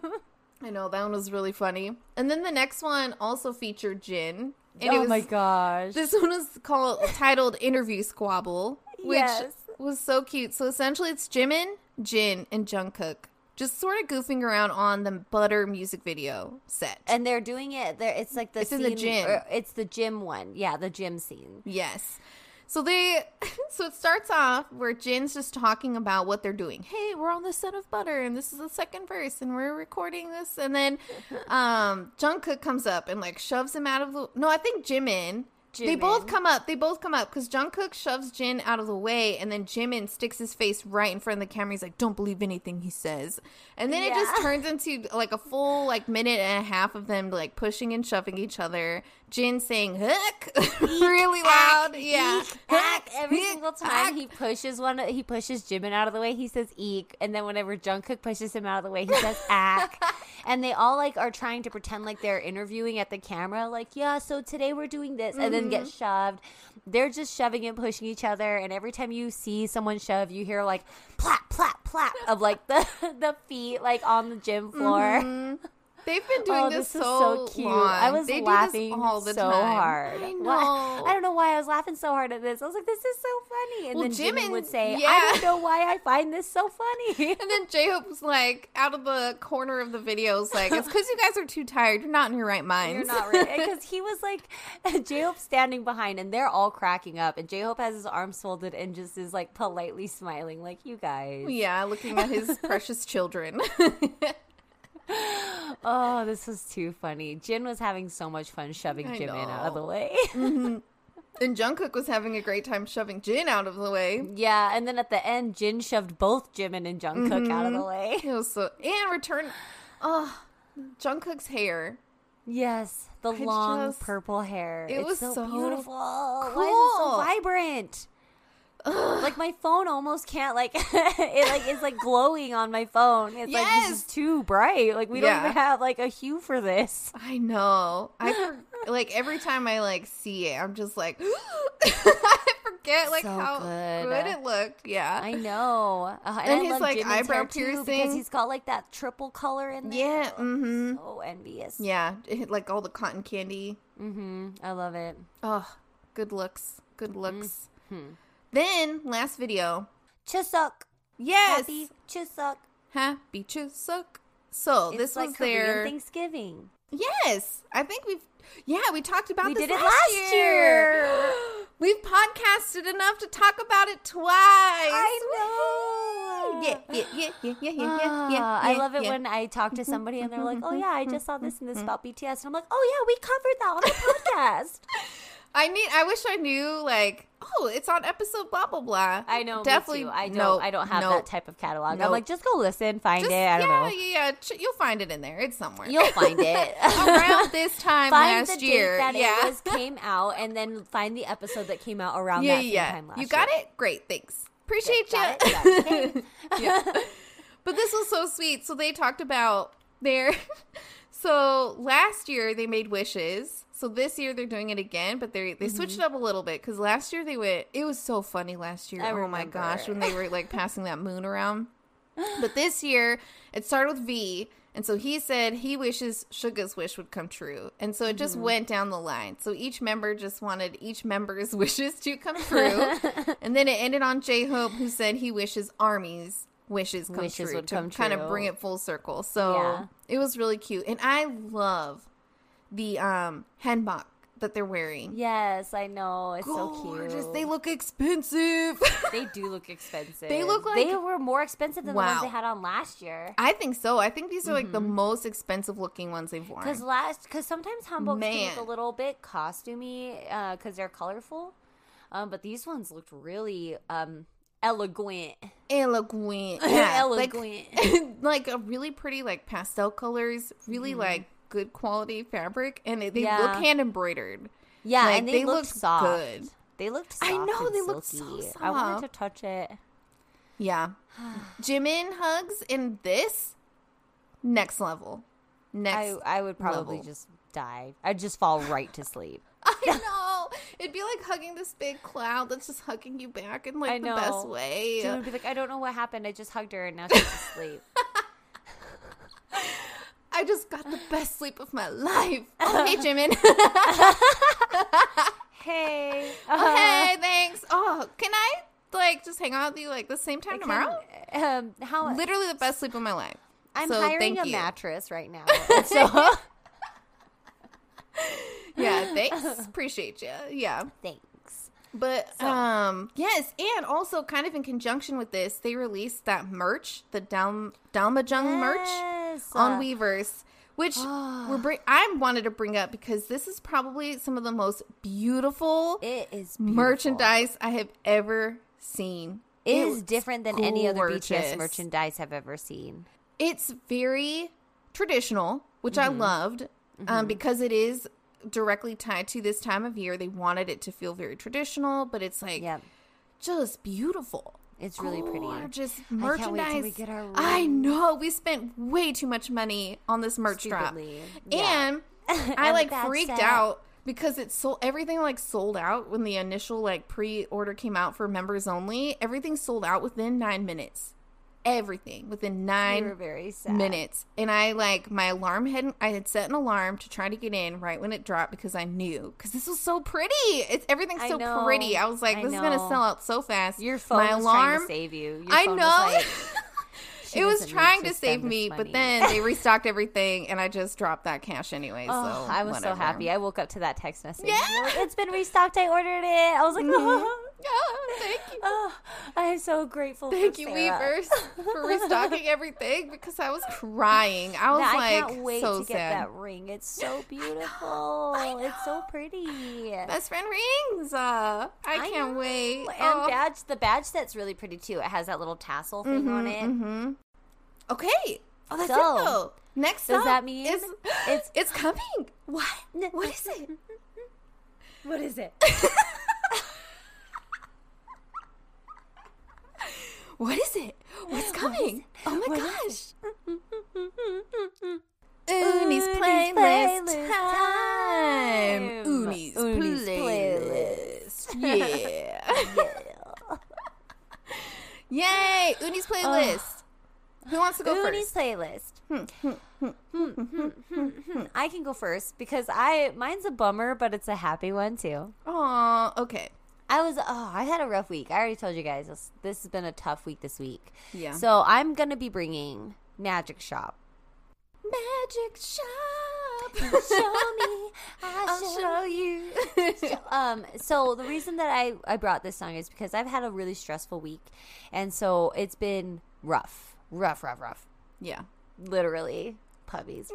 [SPEAKER 1] I know that one was really funny. And then the next one also featured Jin. And
[SPEAKER 2] oh
[SPEAKER 1] it was,
[SPEAKER 2] my gosh.
[SPEAKER 1] This one was called titled "Interview Squabble," which
[SPEAKER 2] Yes.
[SPEAKER 1] was so cute. So essentially, it's Jimin, Jin, and Jungkook just sort of goofing around on the Butter music video set.
[SPEAKER 2] and they're doing it. There, it's like the
[SPEAKER 1] It's in the gym.
[SPEAKER 2] It's the gym one. Yeah, the gym scene.
[SPEAKER 1] Yes. So they so it starts off where Jin's just talking about what they're doing. Hey, we're on the set of Butter and this is the second verse and we're recording this and then um Jungkook comes up and like shoves him out of the No, I think Jimin they both come up. They both come up because Jungkook shoves Jin out of the way, and then Jimin sticks his face right in front of the camera. He's like, "Don't believe anything he says," and then it just turns into like a full like minute and a half of them like pushing and shoving each other. Jin saying "hook" really loud, yeah,
[SPEAKER 2] Eek, hack. Every
[SPEAKER 1] Eek,
[SPEAKER 2] single time
[SPEAKER 1] hack.
[SPEAKER 2] he pushes one, he pushes Jimin out of the way. He says "eek," and then whenever Jungkook pushes him out of the way, he says "ack." and they all like are trying to pretend like they're interviewing at the camera, like, "Yeah, so today we're doing this," and then
[SPEAKER 1] Mm-hmm.
[SPEAKER 2] get shoved. They're just shoving and pushing each other, and every time you see someone shove, you hear like "plap, plap, plap" of like the the feet like on the gym floor.
[SPEAKER 1] Mm-hmm. They've been doing
[SPEAKER 2] Oh,
[SPEAKER 1] this,
[SPEAKER 2] this, is
[SPEAKER 1] so,
[SPEAKER 2] so cute.
[SPEAKER 1] long.
[SPEAKER 2] I was
[SPEAKER 1] they
[SPEAKER 2] laughing
[SPEAKER 1] do this all the
[SPEAKER 2] so
[SPEAKER 1] time.
[SPEAKER 2] hard.
[SPEAKER 1] I know.
[SPEAKER 2] Why- I don't know why I was laughing so hard at this. I was like, "This is so funny," and
[SPEAKER 1] Well,
[SPEAKER 2] then
[SPEAKER 1] Jim
[SPEAKER 2] Jimin would say,
[SPEAKER 1] yeah.
[SPEAKER 2] "I don't know why I find this so funny."
[SPEAKER 1] And then J Hope's like out of the corner of the videos, like it's because you guys are too tired. You're not in your right minds.
[SPEAKER 2] You're not right because he was like J Hope standing behind, and they're all cracking up, and J Hope has his arms folded and just is like politely smiling, like you guys.
[SPEAKER 1] yeah, looking at his precious children.
[SPEAKER 2] Oh, this was too funny. Jin was having so much fun shoving
[SPEAKER 1] I
[SPEAKER 2] Jimin out of the
[SPEAKER 1] know.
[SPEAKER 2] way.
[SPEAKER 1] and Jungkook was having a great time shoving Jin out of the way.
[SPEAKER 2] yeah, and then at the end, Jin shoved both Jimin and Jungkook out of
[SPEAKER 1] Mm-hmm.
[SPEAKER 2] the way.
[SPEAKER 1] It was so and return. Oh, Jungkook's hair.
[SPEAKER 2] Yes, the
[SPEAKER 1] I
[SPEAKER 2] long
[SPEAKER 1] just-
[SPEAKER 2] purple hair.
[SPEAKER 1] it
[SPEAKER 2] it's
[SPEAKER 1] was
[SPEAKER 2] so,
[SPEAKER 1] so
[SPEAKER 2] beautiful. Why is it
[SPEAKER 1] cool.
[SPEAKER 2] so vibrant? Like my phone almost can't like it like it's like glowing on my phone. It's like this is too bright. Like we don't even have like a hue for this.
[SPEAKER 1] I know. I like every time I like see it, I'm just like I forget like
[SPEAKER 2] So
[SPEAKER 1] how
[SPEAKER 2] good.
[SPEAKER 1] good. it looked. Yeah.
[SPEAKER 2] I know. Uh, and
[SPEAKER 1] And
[SPEAKER 2] I
[SPEAKER 1] his,
[SPEAKER 2] love
[SPEAKER 1] like,
[SPEAKER 2] Jimin's
[SPEAKER 1] eyebrow
[SPEAKER 2] too, because he's got like that triple color in there.
[SPEAKER 1] yeah.
[SPEAKER 2] Oh,
[SPEAKER 1] Mm-hmm.
[SPEAKER 2] So envious.
[SPEAKER 1] Yeah. It like all the cotton candy.
[SPEAKER 2] Mm-hmm. I love it.
[SPEAKER 1] Oh, good looks. Good
[SPEAKER 2] Mm-hmm.
[SPEAKER 1] Then last video.
[SPEAKER 2] Chuseok.
[SPEAKER 1] Yes.
[SPEAKER 2] Happy Chuseok.
[SPEAKER 1] Happy Chuseok. So
[SPEAKER 2] It's
[SPEAKER 1] this
[SPEAKER 2] like
[SPEAKER 1] was
[SPEAKER 2] Korean
[SPEAKER 1] their
[SPEAKER 2] Thanksgiving.
[SPEAKER 1] Yes, I think we've. Yeah, we talked about
[SPEAKER 2] We
[SPEAKER 1] this
[SPEAKER 2] did it
[SPEAKER 1] last,
[SPEAKER 2] last
[SPEAKER 1] year.
[SPEAKER 2] year.
[SPEAKER 1] we've podcasted enough to talk about it twice.
[SPEAKER 2] I know.
[SPEAKER 1] Yeah, yeah, yeah, yeah, yeah, yeah, yeah, yeah.
[SPEAKER 2] Ah, I love it
[SPEAKER 1] yeah.
[SPEAKER 2] when I talk to mm-hmm, somebody and they're mm-hmm, like, "Oh mm-hmm, yeah, I just saw this and this about BTS," and I'm like, "Oh yeah, we covered that on the podcast."
[SPEAKER 1] I need. I wish I knew. Like, oh, it's on episode blah blah blah.
[SPEAKER 2] I know,
[SPEAKER 1] Definitely.
[SPEAKER 2] I don't.
[SPEAKER 1] nope,
[SPEAKER 2] I don't have
[SPEAKER 1] nope.
[SPEAKER 2] that type of catalog.
[SPEAKER 1] Nope.
[SPEAKER 2] I'm like, just go listen, find
[SPEAKER 1] Just,
[SPEAKER 2] it. I don't
[SPEAKER 1] yeah,
[SPEAKER 2] know.
[SPEAKER 1] yeah, yeah. Ch- You'll find it in there. It's somewhere.
[SPEAKER 2] You'll find it
[SPEAKER 1] around this time
[SPEAKER 2] find
[SPEAKER 1] last
[SPEAKER 2] the
[SPEAKER 1] year.
[SPEAKER 2] date that
[SPEAKER 1] yeah.
[SPEAKER 2] it was came out, and then find the episode that came out around
[SPEAKER 1] yeah,
[SPEAKER 2] that
[SPEAKER 1] yeah.
[SPEAKER 2] time last year.
[SPEAKER 1] You got
[SPEAKER 2] year.
[SPEAKER 1] it. Great. Thanks. Appreciate you.
[SPEAKER 2] it? Got it. Okay.
[SPEAKER 1] yeah. But this was so sweet. So they talked about their. so last year they made wishes. So this year they're doing it again, but they they switched mm-hmm. it up a little bit because last year they went. It was so funny last year.
[SPEAKER 2] I
[SPEAKER 1] oh my gosh, when they were like passing that moon around. But this year it started with V. And so he said he wishes Suga's wish would come true. And so it just went down the line. So each member just wanted each member's wishes to come true. and then it ended on J Hope, who said he wishes Army's wishes come
[SPEAKER 2] Wishes
[SPEAKER 1] true
[SPEAKER 2] would
[SPEAKER 1] to
[SPEAKER 2] come
[SPEAKER 1] kind of bring it full circle. So
[SPEAKER 2] Yeah.
[SPEAKER 1] it was really cute. And I love the um hanbok that they're wearing.
[SPEAKER 2] Yes, I know. It's so
[SPEAKER 1] Gorgeous.
[SPEAKER 2] cute.
[SPEAKER 1] They look expensive.
[SPEAKER 2] They do look expensive.
[SPEAKER 1] They look like-
[SPEAKER 2] they were more expensive than the ones they had on last year.
[SPEAKER 1] I think so. I think these are like the most expensive looking ones they've worn.
[SPEAKER 2] Because last, because sometimes hanboks can look a little bit costumey because they're colorful, um, but these ones looked really um, elegant.
[SPEAKER 1] eloquent. Yeah,
[SPEAKER 2] Eloquent.
[SPEAKER 1] Like, like a really pretty like pastel colors, really like good quality fabric, and they
[SPEAKER 2] Mm-hmm. Yeah.
[SPEAKER 1] look hand embroidered.
[SPEAKER 2] Yeah,
[SPEAKER 1] Like,
[SPEAKER 2] and they,
[SPEAKER 1] they look
[SPEAKER 2] soft.
[SPEAKER 1] good.
[SPEAKER 2] They looked soft.
[SPEAKER 1] I know, they looked so
[SPEAKER 2] silky. I wanted to touch it.
[SPEAKER 1] Yeah, Jimin hugs in this next level.
[SPEAKER 2] I,
[SPEAKER 1] Next,
[SPEAKER 2] I would probably
[SPEAKER 1] level.
[SPEAKER 2] just die. I'd just fall right to sleep.
[SPEAKER 1] I know it'd be like hugging this big cloud that's just hugging you back in like
[SPEAKER 2] I
[SPEAKER 1] the best way.
[SPEAKER 2] Jim would be like, I don't know what happened. I just hugged her and now she's asleep.
[SPEAKER 1] I just got the best sleep of my life. Oh, hey, Jimin.
[SPEAKER 2] hey.
[SPEAKER 1] Oh, hey, thanks. Oh, can I like just hang out with you like the same time tomorrow?
[SPEAKER 2] Um, how
[SPEAKER 1] Literally the best sleep of my life.
[SPEAKER 2] I'm
[SPEAKER 1] So,
[SPEAKER 2] hiring
[SPEAKER 1] thank
[SPEAKER 2] a
[SPEAKER 1] you.
[SPEAKER 2] mattress right now. so
[SPEAKER 1] Yeah, thanks. Appreciate you. Yeah.
[SPEAKER 2] thanks.
[SPEAKER 1] But um yes, and also kind of in conjunction with this, they released that merch, the Dal Dalmajung merch
[SPEAKER 2] Yes.
[SPEAKER 1] on Weverse, which we're bring- I wanted to bring up because this is probably some of the most beautiful
[SPEAKER 2] It is beautiful.
[SPEAKER 1] merchandise I have ever seen.
[SPEAKER 2] It
[SPEAKER 1] It
[SPEAKER 2] is different than any other BTS merchandise I've ever seen.
[SPEAKER 1] It's very traditional, which
[SPEAKER 2] Mm-hmm.
[SPEAKER 1] I loved um, because it is directly tied to this time of year. They wanted it to feel very traditional, but it's like
[SPEAKER 2] Yep.
[SPEAKER 1] just beautiful.
[SPEAKER 2] It's really pretty.
[SPEAKER 1] Gorgeous
[SPEAKER 2] I can't wait till
[SPEAKER 1] merchandise.
[SPEAKER 2] our
[SPEAKER 1] I know we spent way too much money on this merch drop,
[SPEAKER 2] Yeah.
[SPEAKER 1] and I like freaked
[SPEAKER 2] set.
[SPEAKER 1] out because it sold everything like sold out when the initial like pre-order came out for members only. Everything sold out within nine minutes. Everything within nine minutes. And I like my alarm hadn't I had set an alarm to try to get in right when it dropped because I knew because this was so pretty. It's everything's
[SPEAKER 2] I
[SPEAKER 1] so
[SPEAKER 2] know.
[SPEAKER 1] pretty. I was like, this is gonna sell out so fast.
[SPEAKER 2] Your phone
[SPEAKER 1] my alarm.
[SPEAKER 2] trying to save you. Your
[SPEAKER 1] I know.
[SPEAKER 2] Was like,
[SPEAKER 1] it was trying to,
[SPEAKER 2] to
[SPEAKER 1] save me, but then they restocked everything, and I just dropped that cash anyway.
[SPEAKER 2] Oh,
[SPEAKER 1] so
[SPEAKER 2] I was so happy. I woke up to that text message.
[SPEAKER 1] Yeah.
[SPEAKER 2] Like, It's been restocked. I ordered it. I was like, mm-hmm.
[SPEAKER 1] Yeah, thank you.
[SPEAKER 2] oh, I'm so grateful.
[SPEAKER 1] Thank
[SPEAKER 2] for
[SPEAKER 1] you. Weverse, for restocking everything because I was crying. I was
[SPEAKER 2] Now,
[SPEAKER 1] like,
[SPEAKER 2] I can't wait
[SPEAKER 1] so
[SPEAKER 2] to get
[SPEAKER 1] sad.
[SPEAKER 2] that ring. It's so beautiful. It's so pretty.
[SPEAKER 1] Best friend rings. Uh, I,
[SPEAKER 2] I
[SPEAKER 1] can't
[SPEAKER 2] know.
[SPEAKER 1] wait.
[SPEAKER 2] And
[SPEAKER 1] Oh.
[SPEAKER 2] badge, the badge set's really pretty too. It has that little tassel thing on it.
[SPEAKER 1] Mm-hmm. Okay. Oh, that's
[SPEAKER 2] So,
[SPEAKER 1] it though. Next
[SPEAKER 2] does that mean
[SPEAKER 1] is,
[SPEAKER 2] it's-
[SPEAKER 1] it's coming? What? What is it?
[SPEAKER 2] What is it?
[SPEAKER 1] What is it? What's coming? Oh my
[SPEAKER 2] What
[SPEAKER 1] gosh.
[SPEAKER 2] Uni's
[SPEAKER 1] Uni's playlist,
[SPEAKER 2] playlist
[SPEAKER 1] time.
[SPEAKER 2] time.
[SPEAKER 1] Uni's,
[SPEAKER 2] Uni's
[SPEAKER 1] playlist. Yeah. Yay! Uni's playlist. Who wants to go
[SPEAKER 2] Uni's
[SPEAKER 1] first?
[SPEAKER 2] playlist. Hmm. Hmm, hmm, hmm, I can go first because I mine's a bummer, but it's a happy one too.
[SPEAKER 1] Aw, okay.
[SPEAKER 2] I was oh, I had a rough week. I already told you guys this, this has been a tough week this week.
[SPEAKER 1] Yeah.
[SPEAKER 2] So I'm gonna be bringing Magic Shop.
[SPEAKER 1] Magic shop.
[SPEAKER 2] show me,
[SPEAKER 1] I'll show you.
[SPEAKER 2] um so the reason that I I brought this song is because I've had a really stressful week and so it's been rough. Rough, rough, rough.
[SPEAKER 1] yeah.
[SPEAKER 2] Literally puppies.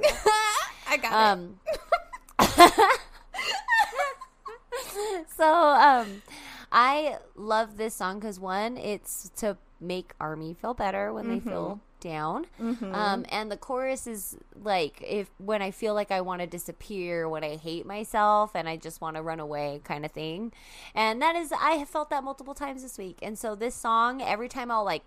[SPEAKER 1] I got it.
[SPEAKER 2] um so um I love this song cuz one it's to make army feel better when they feel down. Um and the chorus is like if when I feel like I want to disappear, when I hate myself and I just want to run away kind of thing. And that is I have felt that multiple times this week. And so this song every time I'll like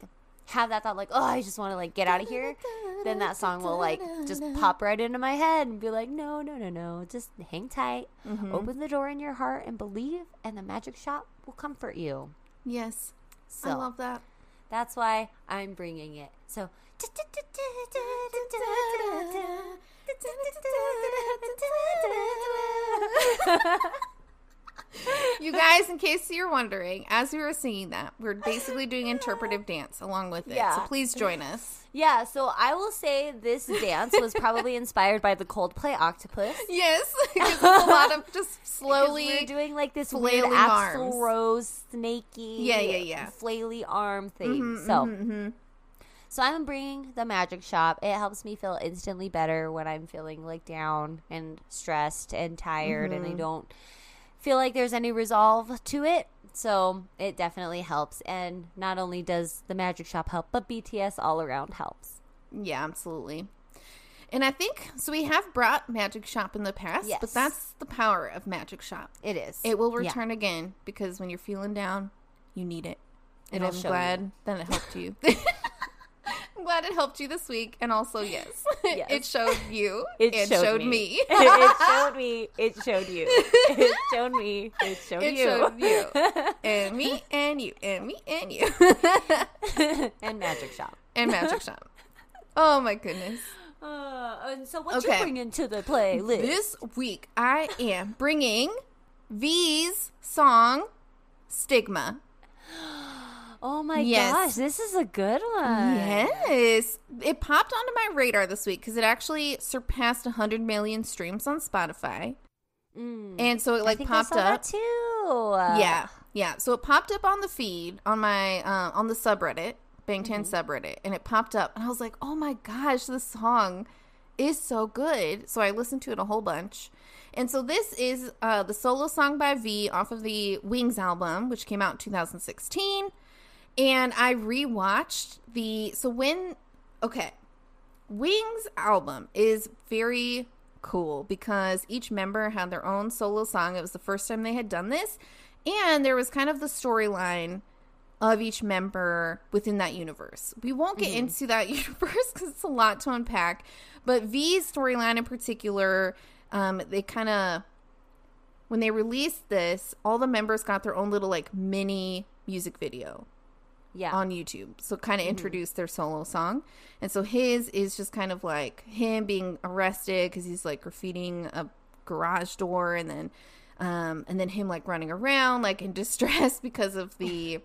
[SPEAKER 2] have that thought like, "Oh, I just want to like get out of here." Then that song will like just pop right into my head and be like, "No, no, no, no. Just hang tight. Mm-hmm. Open the door in your heart and believe and the magic shop will comfort you."
[SPEAKER 1] yes.
[SPEAKER 2] So
[SPEAKER 1] I love that.
[SPEAKER 2] that's why I'm bringing it. So
[SPEAKER 1] You guys, in case you're wondering, as we were singing that, we're basically doing interpretive dance along with it. So please join us.
[SPEAKER 2] Yeah, so I will say this dance was probably inspired by the Coldplay Octopus.
[SPEAKER 1] Yes, it's a lot of just slowly.
[SPEAKER 2] we're doing like this weird Axl. Rose snaky,
[SPEAKER 1] Yeah, yeah, yeah.
[SPEAKER 2] flaily arm thing.
[SPEAKER 1] Mhm,
[SPEAKER 2] so,
[SPEAKER 1] mhm, mhm.
[SPEAKER 2] so I'm bringing the Magic Shop. It helps me feel instantly better when I'm feeling like down and stressed and tired, and
[SPEAKER 1] Mm-hmm.
[SPEAKER 2] I don't feel like there's any resolve to it. So it definitely helps. And not only does the Magic Shop help, but BTS all around helps.
[SPEAKER 1] Yeah, absolutely. And I think so. We have brought Magic Shop in the past, but that's the power of Magic Shop.
[SPEAKER 2] It is.
[SPEAKER 1] It will
[SPEAKER 2] Yeah.
[SPEAKER 1] return again because when you're feeling down, you need it. And
[SPEAKER 2] It'll
[SPEAKER 1] I'm glad
[SPEAKER 2] you.
[SPEAKER 1] that it helped you. I'm glad it helped you this week, and also yes,
[SPEAKER 2] Yes.
[SPEAKER 1] it showed you.
[SPEAKER 2] It
[SPEAKER 1] and
[SPEAKER 2] showed,
[SPEAKER 1] showed
[SPEAKER 2] me.
[SPEAKER 1] me.
[SPEAKER 2] it showed me. It showed you. It showed me. It showed
[SPEAKER 1] It
[SPEAKER 2] you.
[SPEAKER 1] showed you. and me and you and me and you
[SPEAKER 2] and Magic Shop.
[SPEAKER 1] and Magic Shop. Oh my goodness.
[SPEAKER 2] Uh, and so what
[SPEAKER 1] Okay.
[SPEAKER 2] you bringing to the playlist?
[SPEAKER 1] This week I am bringing V's song Stigma.
[SPEAKER 2] Oh my
[SPEAKER 1] Yes.
[SPEAKER 2] gosh, this is a good one.
[SPEAKER 1] Yes. It popped onto my radar this week because it actually surpassed 100 million streams on Spotify.
[SPEAKER 2] Mm.
[SPEAKER 1] And so it like popped up.
[SPEAKER 2] that too.
[SPEAKER 1] Yeah. Yeah. So it popped up on the feed on my uh, on the subreddit, Bangtan
[SPEAKER 2] Mm-hmm.
[SPEAKER 1] subreddit, and it popped up and I was like, "Oh my gosh, this song is so good." So I listened to it a whole bunch. And so this is uh, the solo song by V off of the Wings album, which came out in 2016. And I rewatched the so when okay, Wings album is very cool because each member had their own solo song. It was the first time they had done this, and there was kind of the storyline of each member within that universe. We won't get into that universe because it's a lot to unpack, but V's storyline in particular, um, they kind of when they released this, all the members got their own little like mini music video
[SPEAKER 2] Yeah. Mm-hmm.
[SPEAKER 1] on YouTube. So kind of introduce their solo song. And so his is just kind of like him being arrested because he's like graffitiing a garage door and then um and then him like running around like in distress because of the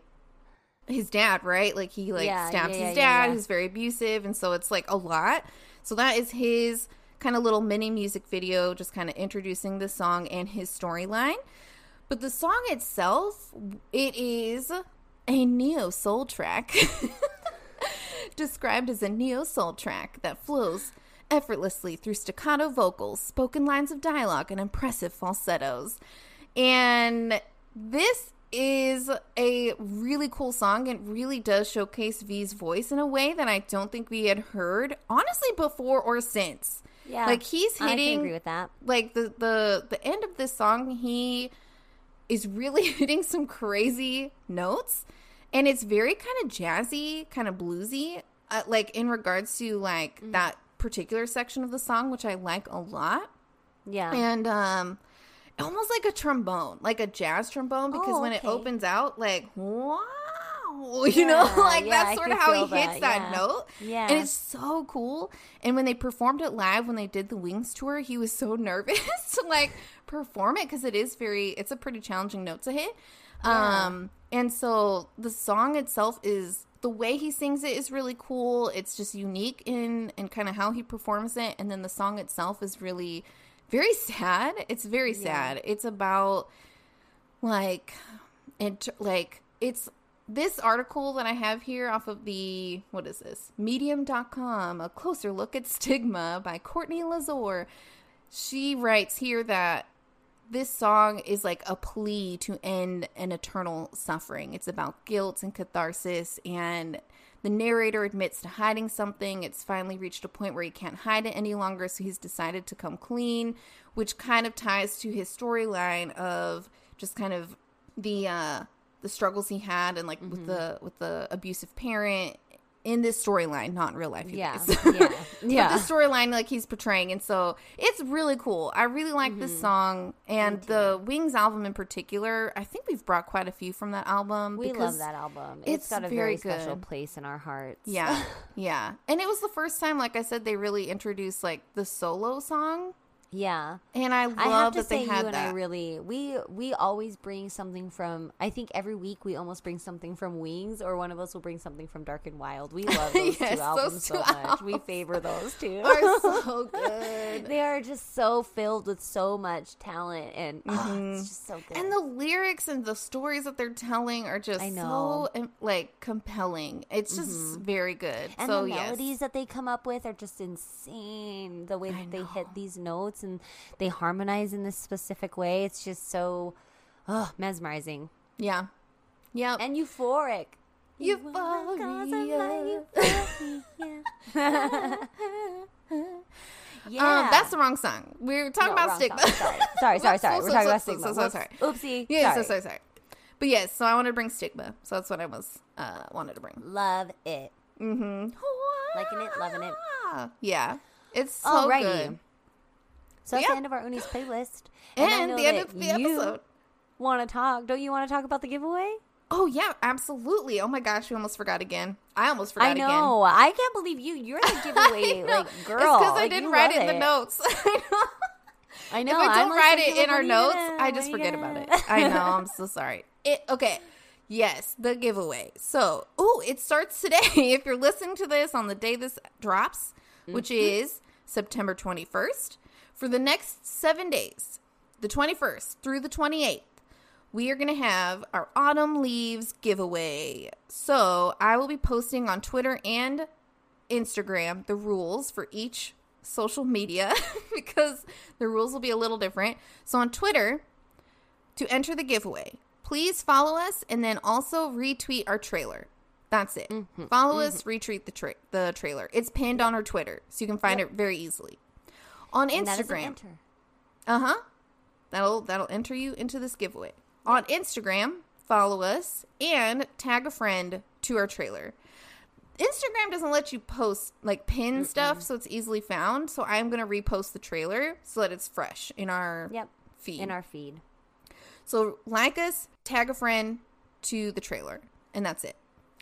[SPEAKER 1] his dad, right? Like he like
[SPEAKER 2] Yeah,
[SPEAKER 1] stabs
[SPEAKER 2] yeah,
[SPEAKER 1] his dad, who's very abusive, and so it's like a lot. So that is his kind of little mini music video, just kind of introducing the song and his storyline. But the song itself, it is a neo soul track, described as a neo soul track that flows effortlessly through staccato vocals, spoken lines of dialogue, and impressive falsettos. And this is a really cool song. It really does showcase V's voice in a way that I don't think we had heard, honestly, before or since.
[SPEAKER 2] Yeah.
[SPEAKER 1] Like he's hitting I
[SPEAKER 2] agree with that.
[SPEAKER 1] like the the the end of this song he is really hitting some crazy notes and it's very kind of jazzy kind of bluesy uh, like in regards to like
[SPEAKER 2] Mm-hmm.
[SPEAKER 1] that particular section of the song which i like a lot
[SPEAKER 2] Yeah.
[SPEAKER 1] and um almost like a trombone like a jazz trombone because
[SPEAKER 2] Oh,
[SPEAKER 1] when it opens out like wow you know like
[SPEAKER 2] yeah,
[SPEAKER 1] that's sort of how he
[SPEAKER 2] feel
[SPEAKER 1] hits
[SPEAKER 2] that,
[SPEAKER 1] that
[SPEAKER 2] yeah.
[SPEAKER 1] note
[SPEAKER 2] Yeah.
[SPEAKER 1] and it's so cool and when they performed it live when they did the wings tour he was so nervous to like perform it because it is very it's a pretty challenging note to hit um and so the song itself is the way he sings it is really cool. It's just unique in and kind of how he performs it. And then the song itself is really very sad. It's very sad. It's about like it like it's this article that I have here off of the what is this? Medium.com a closer look at stigma by Courtney Lazore she writes here that this song is like a plea to end an eternal suffering. It's about guilt and catharsis, and the narrator admits to hiding something. It's finally reached a point where he can't hide it any longer, so he's decided to come clean, which kind of ties to his storyline of just kind of the uh the struggles he had and like with the with the abusive parent in this storyline, not in real life.
[SPEAKER 2] Yeah. Yeah.
[SPEAKER 1] But
[SPEAKER 2] Yeah.
[SPEAKER 1] the storyline like he's portraying and so it's really cool i really like
[SPEAKER 2] Mm-hmm.
[SPEAKER 1] this song and the wings album in particular i think we've brought quite a few from that album
[SPEAKER 2] We love that album.
[SPEAKER 1] it's
[SPEAKER 2] it's got a
[SPEAKER 1] very
[SPEAKER 2] very, special place in our hearts.
[SPEAKER 1] yeah yeah and it was the first time like i said they really introduced like the solo song
[SPEAKER 2] yeah.
[SPEAKER 1] and i love
[SPEAKER 2] I have to
[SPEAKER 1] that they
[SPEAKER 2] say, you and
[SPEAKER 1] that
[SPEAKER 2] I really we we always bring something from. I think every week we almost bring something from Wings, or one of us will bring something from Dark and Wild. We love those
[SPEAKER 1] Yes,
[SPEAKER 2] two
[SPEAKER 1] those
[SPEAKER 2] albums
[SPEAKER 1] two
[SPEAKER 2] so much. We favor those two.
[SPEAKER 1] are so good
[SPEAKER 2] they are just so filled with so much talent, and oh, it's just so good.
[SPEAKER 1] Mm-hmm. and the lyrics and the stories that they're telling are just
[SPEAKER 2] I know.
[SPEAKER 1] so like compelling it's just very good
[SPEAKER 2] And
[SPEAKER 1] so
[SPEAKER 2] the
[SPEAKER 1] yes.
[SPEAKER 2] melodies that they come up with are just insane. The way that they hit these notes and they harmonize in this specific way, it's just so oh, mesmerizing
[SPEAKER 1] yeah yeah
[SPEAKER 2] and euphoric.
[SPEAKER 1] Euphoria.
[SPEAKER 2] Yeah,
[SPEAKER 1] Um, that's the wrong song. We are talking
[SPEAKER 2] No,
[SPEAKER 1] about stigma.
[SPEAKER 2] song. Sorry, sorry, sorry. sorry. We're talking about stigma.
[SPEAKER 1] so, so, sorry.
[SPEAKER 2] Oopsie.
[SPEAKER 1] Yeah,
[SPEAKER 2] sorry.
[SPEAKER 1] so so sorry. But yes, so I wanted to bring stigma. So that's what I was uh wanted to bring.
[SPEAKER 2] Love it.
[SPEAKER 1] Mm-hmm.
[SPEAKER 2] Liking it, loving it.
[SPEAKER 1] Yeah, it's so
[SPEAKER 2] Alrighty.
[SPEAKER 1] good.
[SPEAKER 2] So that's
[SPEAKER 1] Yeah.
[SPEAKER 2] the end of our Uni's playlist.
[SPEAKER 1] And,
[SPEAKER 2] know
[SPEAKER 1] the end of the episode.
[SPEAKER 2] Want to talk? Don't you want to talk about the giveaway?
[SPEAKER 1] Oh yeah, absolutely. Oh my gosh, we almost forgot again. I almost forgot
[SPEAKER 2] I know. I can't believe you. You're the giveaway
[SPEAKER 1] again.
[SPEAKER 2] Like girl.
[SPEAKER 1] It's because I
[SPEAKER 2] Like,
[SPEAKER 1] didn't write it in the notes. I know.
[SPEAKER 2] I know.
[SPEAKER 1] If I don't
[SPEAKER 2] like,
[SPEAKER 1] write
[SPEAKER 2] some
[SPEAKER 1] it in our notes, I just forget about it. I know. I'm so sorry. It okay. Yes, the giveaway. So, oh, it starts today. If you're listening to this on the day this drops, which
[SPEAKER 2] Mm-hmm.
[SPEAKER 1] is September 21st, for the next seven days, the 21st through the 28th, we are going to have our autumn leaves giveaway. So, I will be posting on Twitter and Instagram the rules for each social media because the rules will be a little different. So on Twitter, to enter the giveaway, please follow us and then also retweet our trailer. That's it. Mm-hmm. Follow mm-hmm. us, retweet the tra- the trailer. It's pinned on our Twitter, so you can find it very easily. On
[SPEAKER 2] And that is an
[SPEAKER 1] Instagram, uh huh. That'll that'll enter you into this giveaway. On Instagram, follow us and tag a friend to our trailer. Instagram doesn't let you post like pin stuff, so it's easily found. So I'm gonna repost the trailer so that it's fresh in our
[SPEAKER 2] Yep.
[SPEAKER 1] feed.
[SPEAKER 2] In our feed.
[SPEAKER 1] so like us, tag a friend to the trailer, and that's it.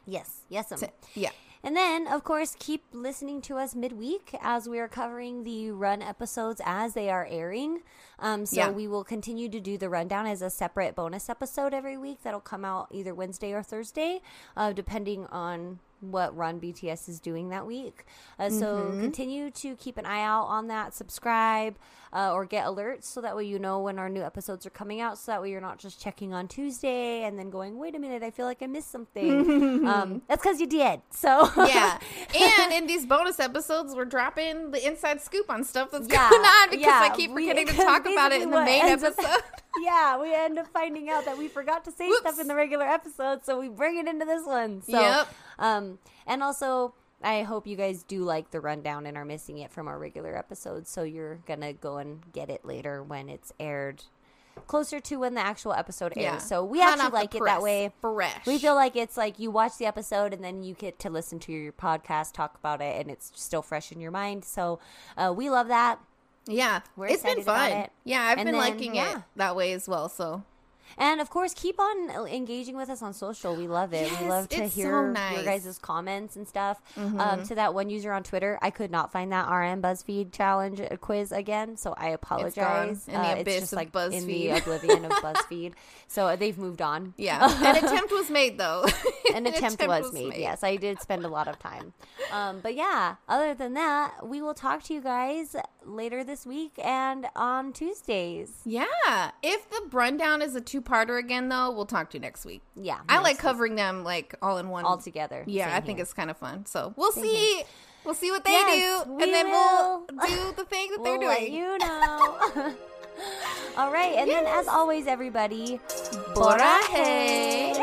[SPEAKER 2] Yes, yes. um.
[SPEAKER 1] Yeah.
[SPEAKER 2] And then, of course, keep listening to us midweek as we are covering the run episodes as they are airing. Um, so
[SPEAKER 1] Yeah.
[SPEAKER 2] we will continue to do the rundown as a separate bonus episode every week that'll come out either Wednesday or Thursday, uh, depending on what run BTS is doing that week. Uh, so
[SPEAKER 1] Mm-hmm.
[SPEAKER 2] continue to keep an eye out on that, subscribe, uh, or get alerts so that way you know when our new episodes are coming out. So that way you're not just checking on Tuesday and then going, wait a minute, I feel like I missed something. um, that's because you did. So
[SPEAKER 1] Yeah. and in these bonus episodes, we're dropping the inside scoop on stuff that's
[SPEAKER 2] Yeah,
[SPEAKER 1] going on because
[SPEAKER 2] yeah,
[SPEAKER 1] I keep
[SPEAKER 2] we-
[SPEAKER 1] forgetting to talk about it in the main episode.
[SPEAKER 2] Yeah, we end up finding out that we forgot to say stuff in the regular episode, so we bring it into this one. So,
[SPEAKER 1] Yep.
[SPEAKER 2] um, and also, I hope you guys do like the rundown and are missing it from our regular episodes, so you're gonna go and get it later when it's aired, closer to when the actual episode airs.
[SPEAKER 1] Yeah.
[SPEAKER 2] So we
[SPEAKER 1] Hot
[SPEAKER 2] actually like it that way.
[SPEAKER 1] Fresh.
[SPEAKER 2] We feel like it's like you watch the episode and then you get to listen to your podcast, talk about it, and it's still fresh in your mind. So uh, we love that.
[SPEAKER 1] Yeah.
[SPEAKER 2] We're
[SPEAKER 1] it's been fun.
[SPEAKER 2] it.
[SPEAKER 1] Yeah, I've
[SPEAKER 2] And
[SPEAKER 1] been
[SPEAKER 2] then,
[SPEAKER 1] liking
[SPEAKER 2] yeah.
[SPEAKER 1] it that way as well. So
[SPEAKER 2] And of course, keep on engaging with us on social. We love it.
[SPEAKER 1] Yes,
[SPEAKER 2] we love to
[SPEAKER 1] it's so
[SPEAKER 2] hear
[SPEAKER 1] nice.
[SPEAKER 2] your guys' comments and stuff.
[SPEAKER 1] Mm-hmm.
[SPEAKER 2] Um, to that one user on Twitter, I could not find that RM BuzzFeed challenge uh, quiz again, so I apologize.
[SPEAKER 1] in the
[SPEAKER 2] Uh,
[SPEAKER 1] abyss
[SPEAKER 2] it's just
[SPEAKER 1] of
[SPEAKER 2] like in the
[SPEAKER 1] BuzzFeed.
[SPEAKER 2] oblivion of BuzzFeed. So uh, they've moved on.
[SPEAKER 1] yeah, an attempt was made though.
[SPEAKER 2] An attempt, was, made. Yes, I did spend a lot of time. Um, but yeah, other than that, we will talk to you guys later this week and on Tuesdays.
[SPEAKER 1] Yeah. If the rundown is a two-parter again, though, we'll talk to you next week.
[SPEAKER 2] Yeah,
[SPEAKER 1] I like covering them like all in one
[SPEAKER 2] all together.
[SPEAKER 1] Yeah,
[SPEAKER 2] Same
[SPEAKER 1] I think
[SPEAKER 2] here.
[SPEAKER 1] it's kind of fun. So we'll see. We'll see what they
[SPEAKER 2] Yes,
[SPEAKER 1] do, and then
[SPEAKER 2] will.
[SPEAKER 1] we'll do the thing that
[SPEAKER 2] we'll
[SPEAKER 1] they're doing.
[SPEAKER 2] you know. All right, and then as always, everybody,
[SPEAKER 1] Borahae.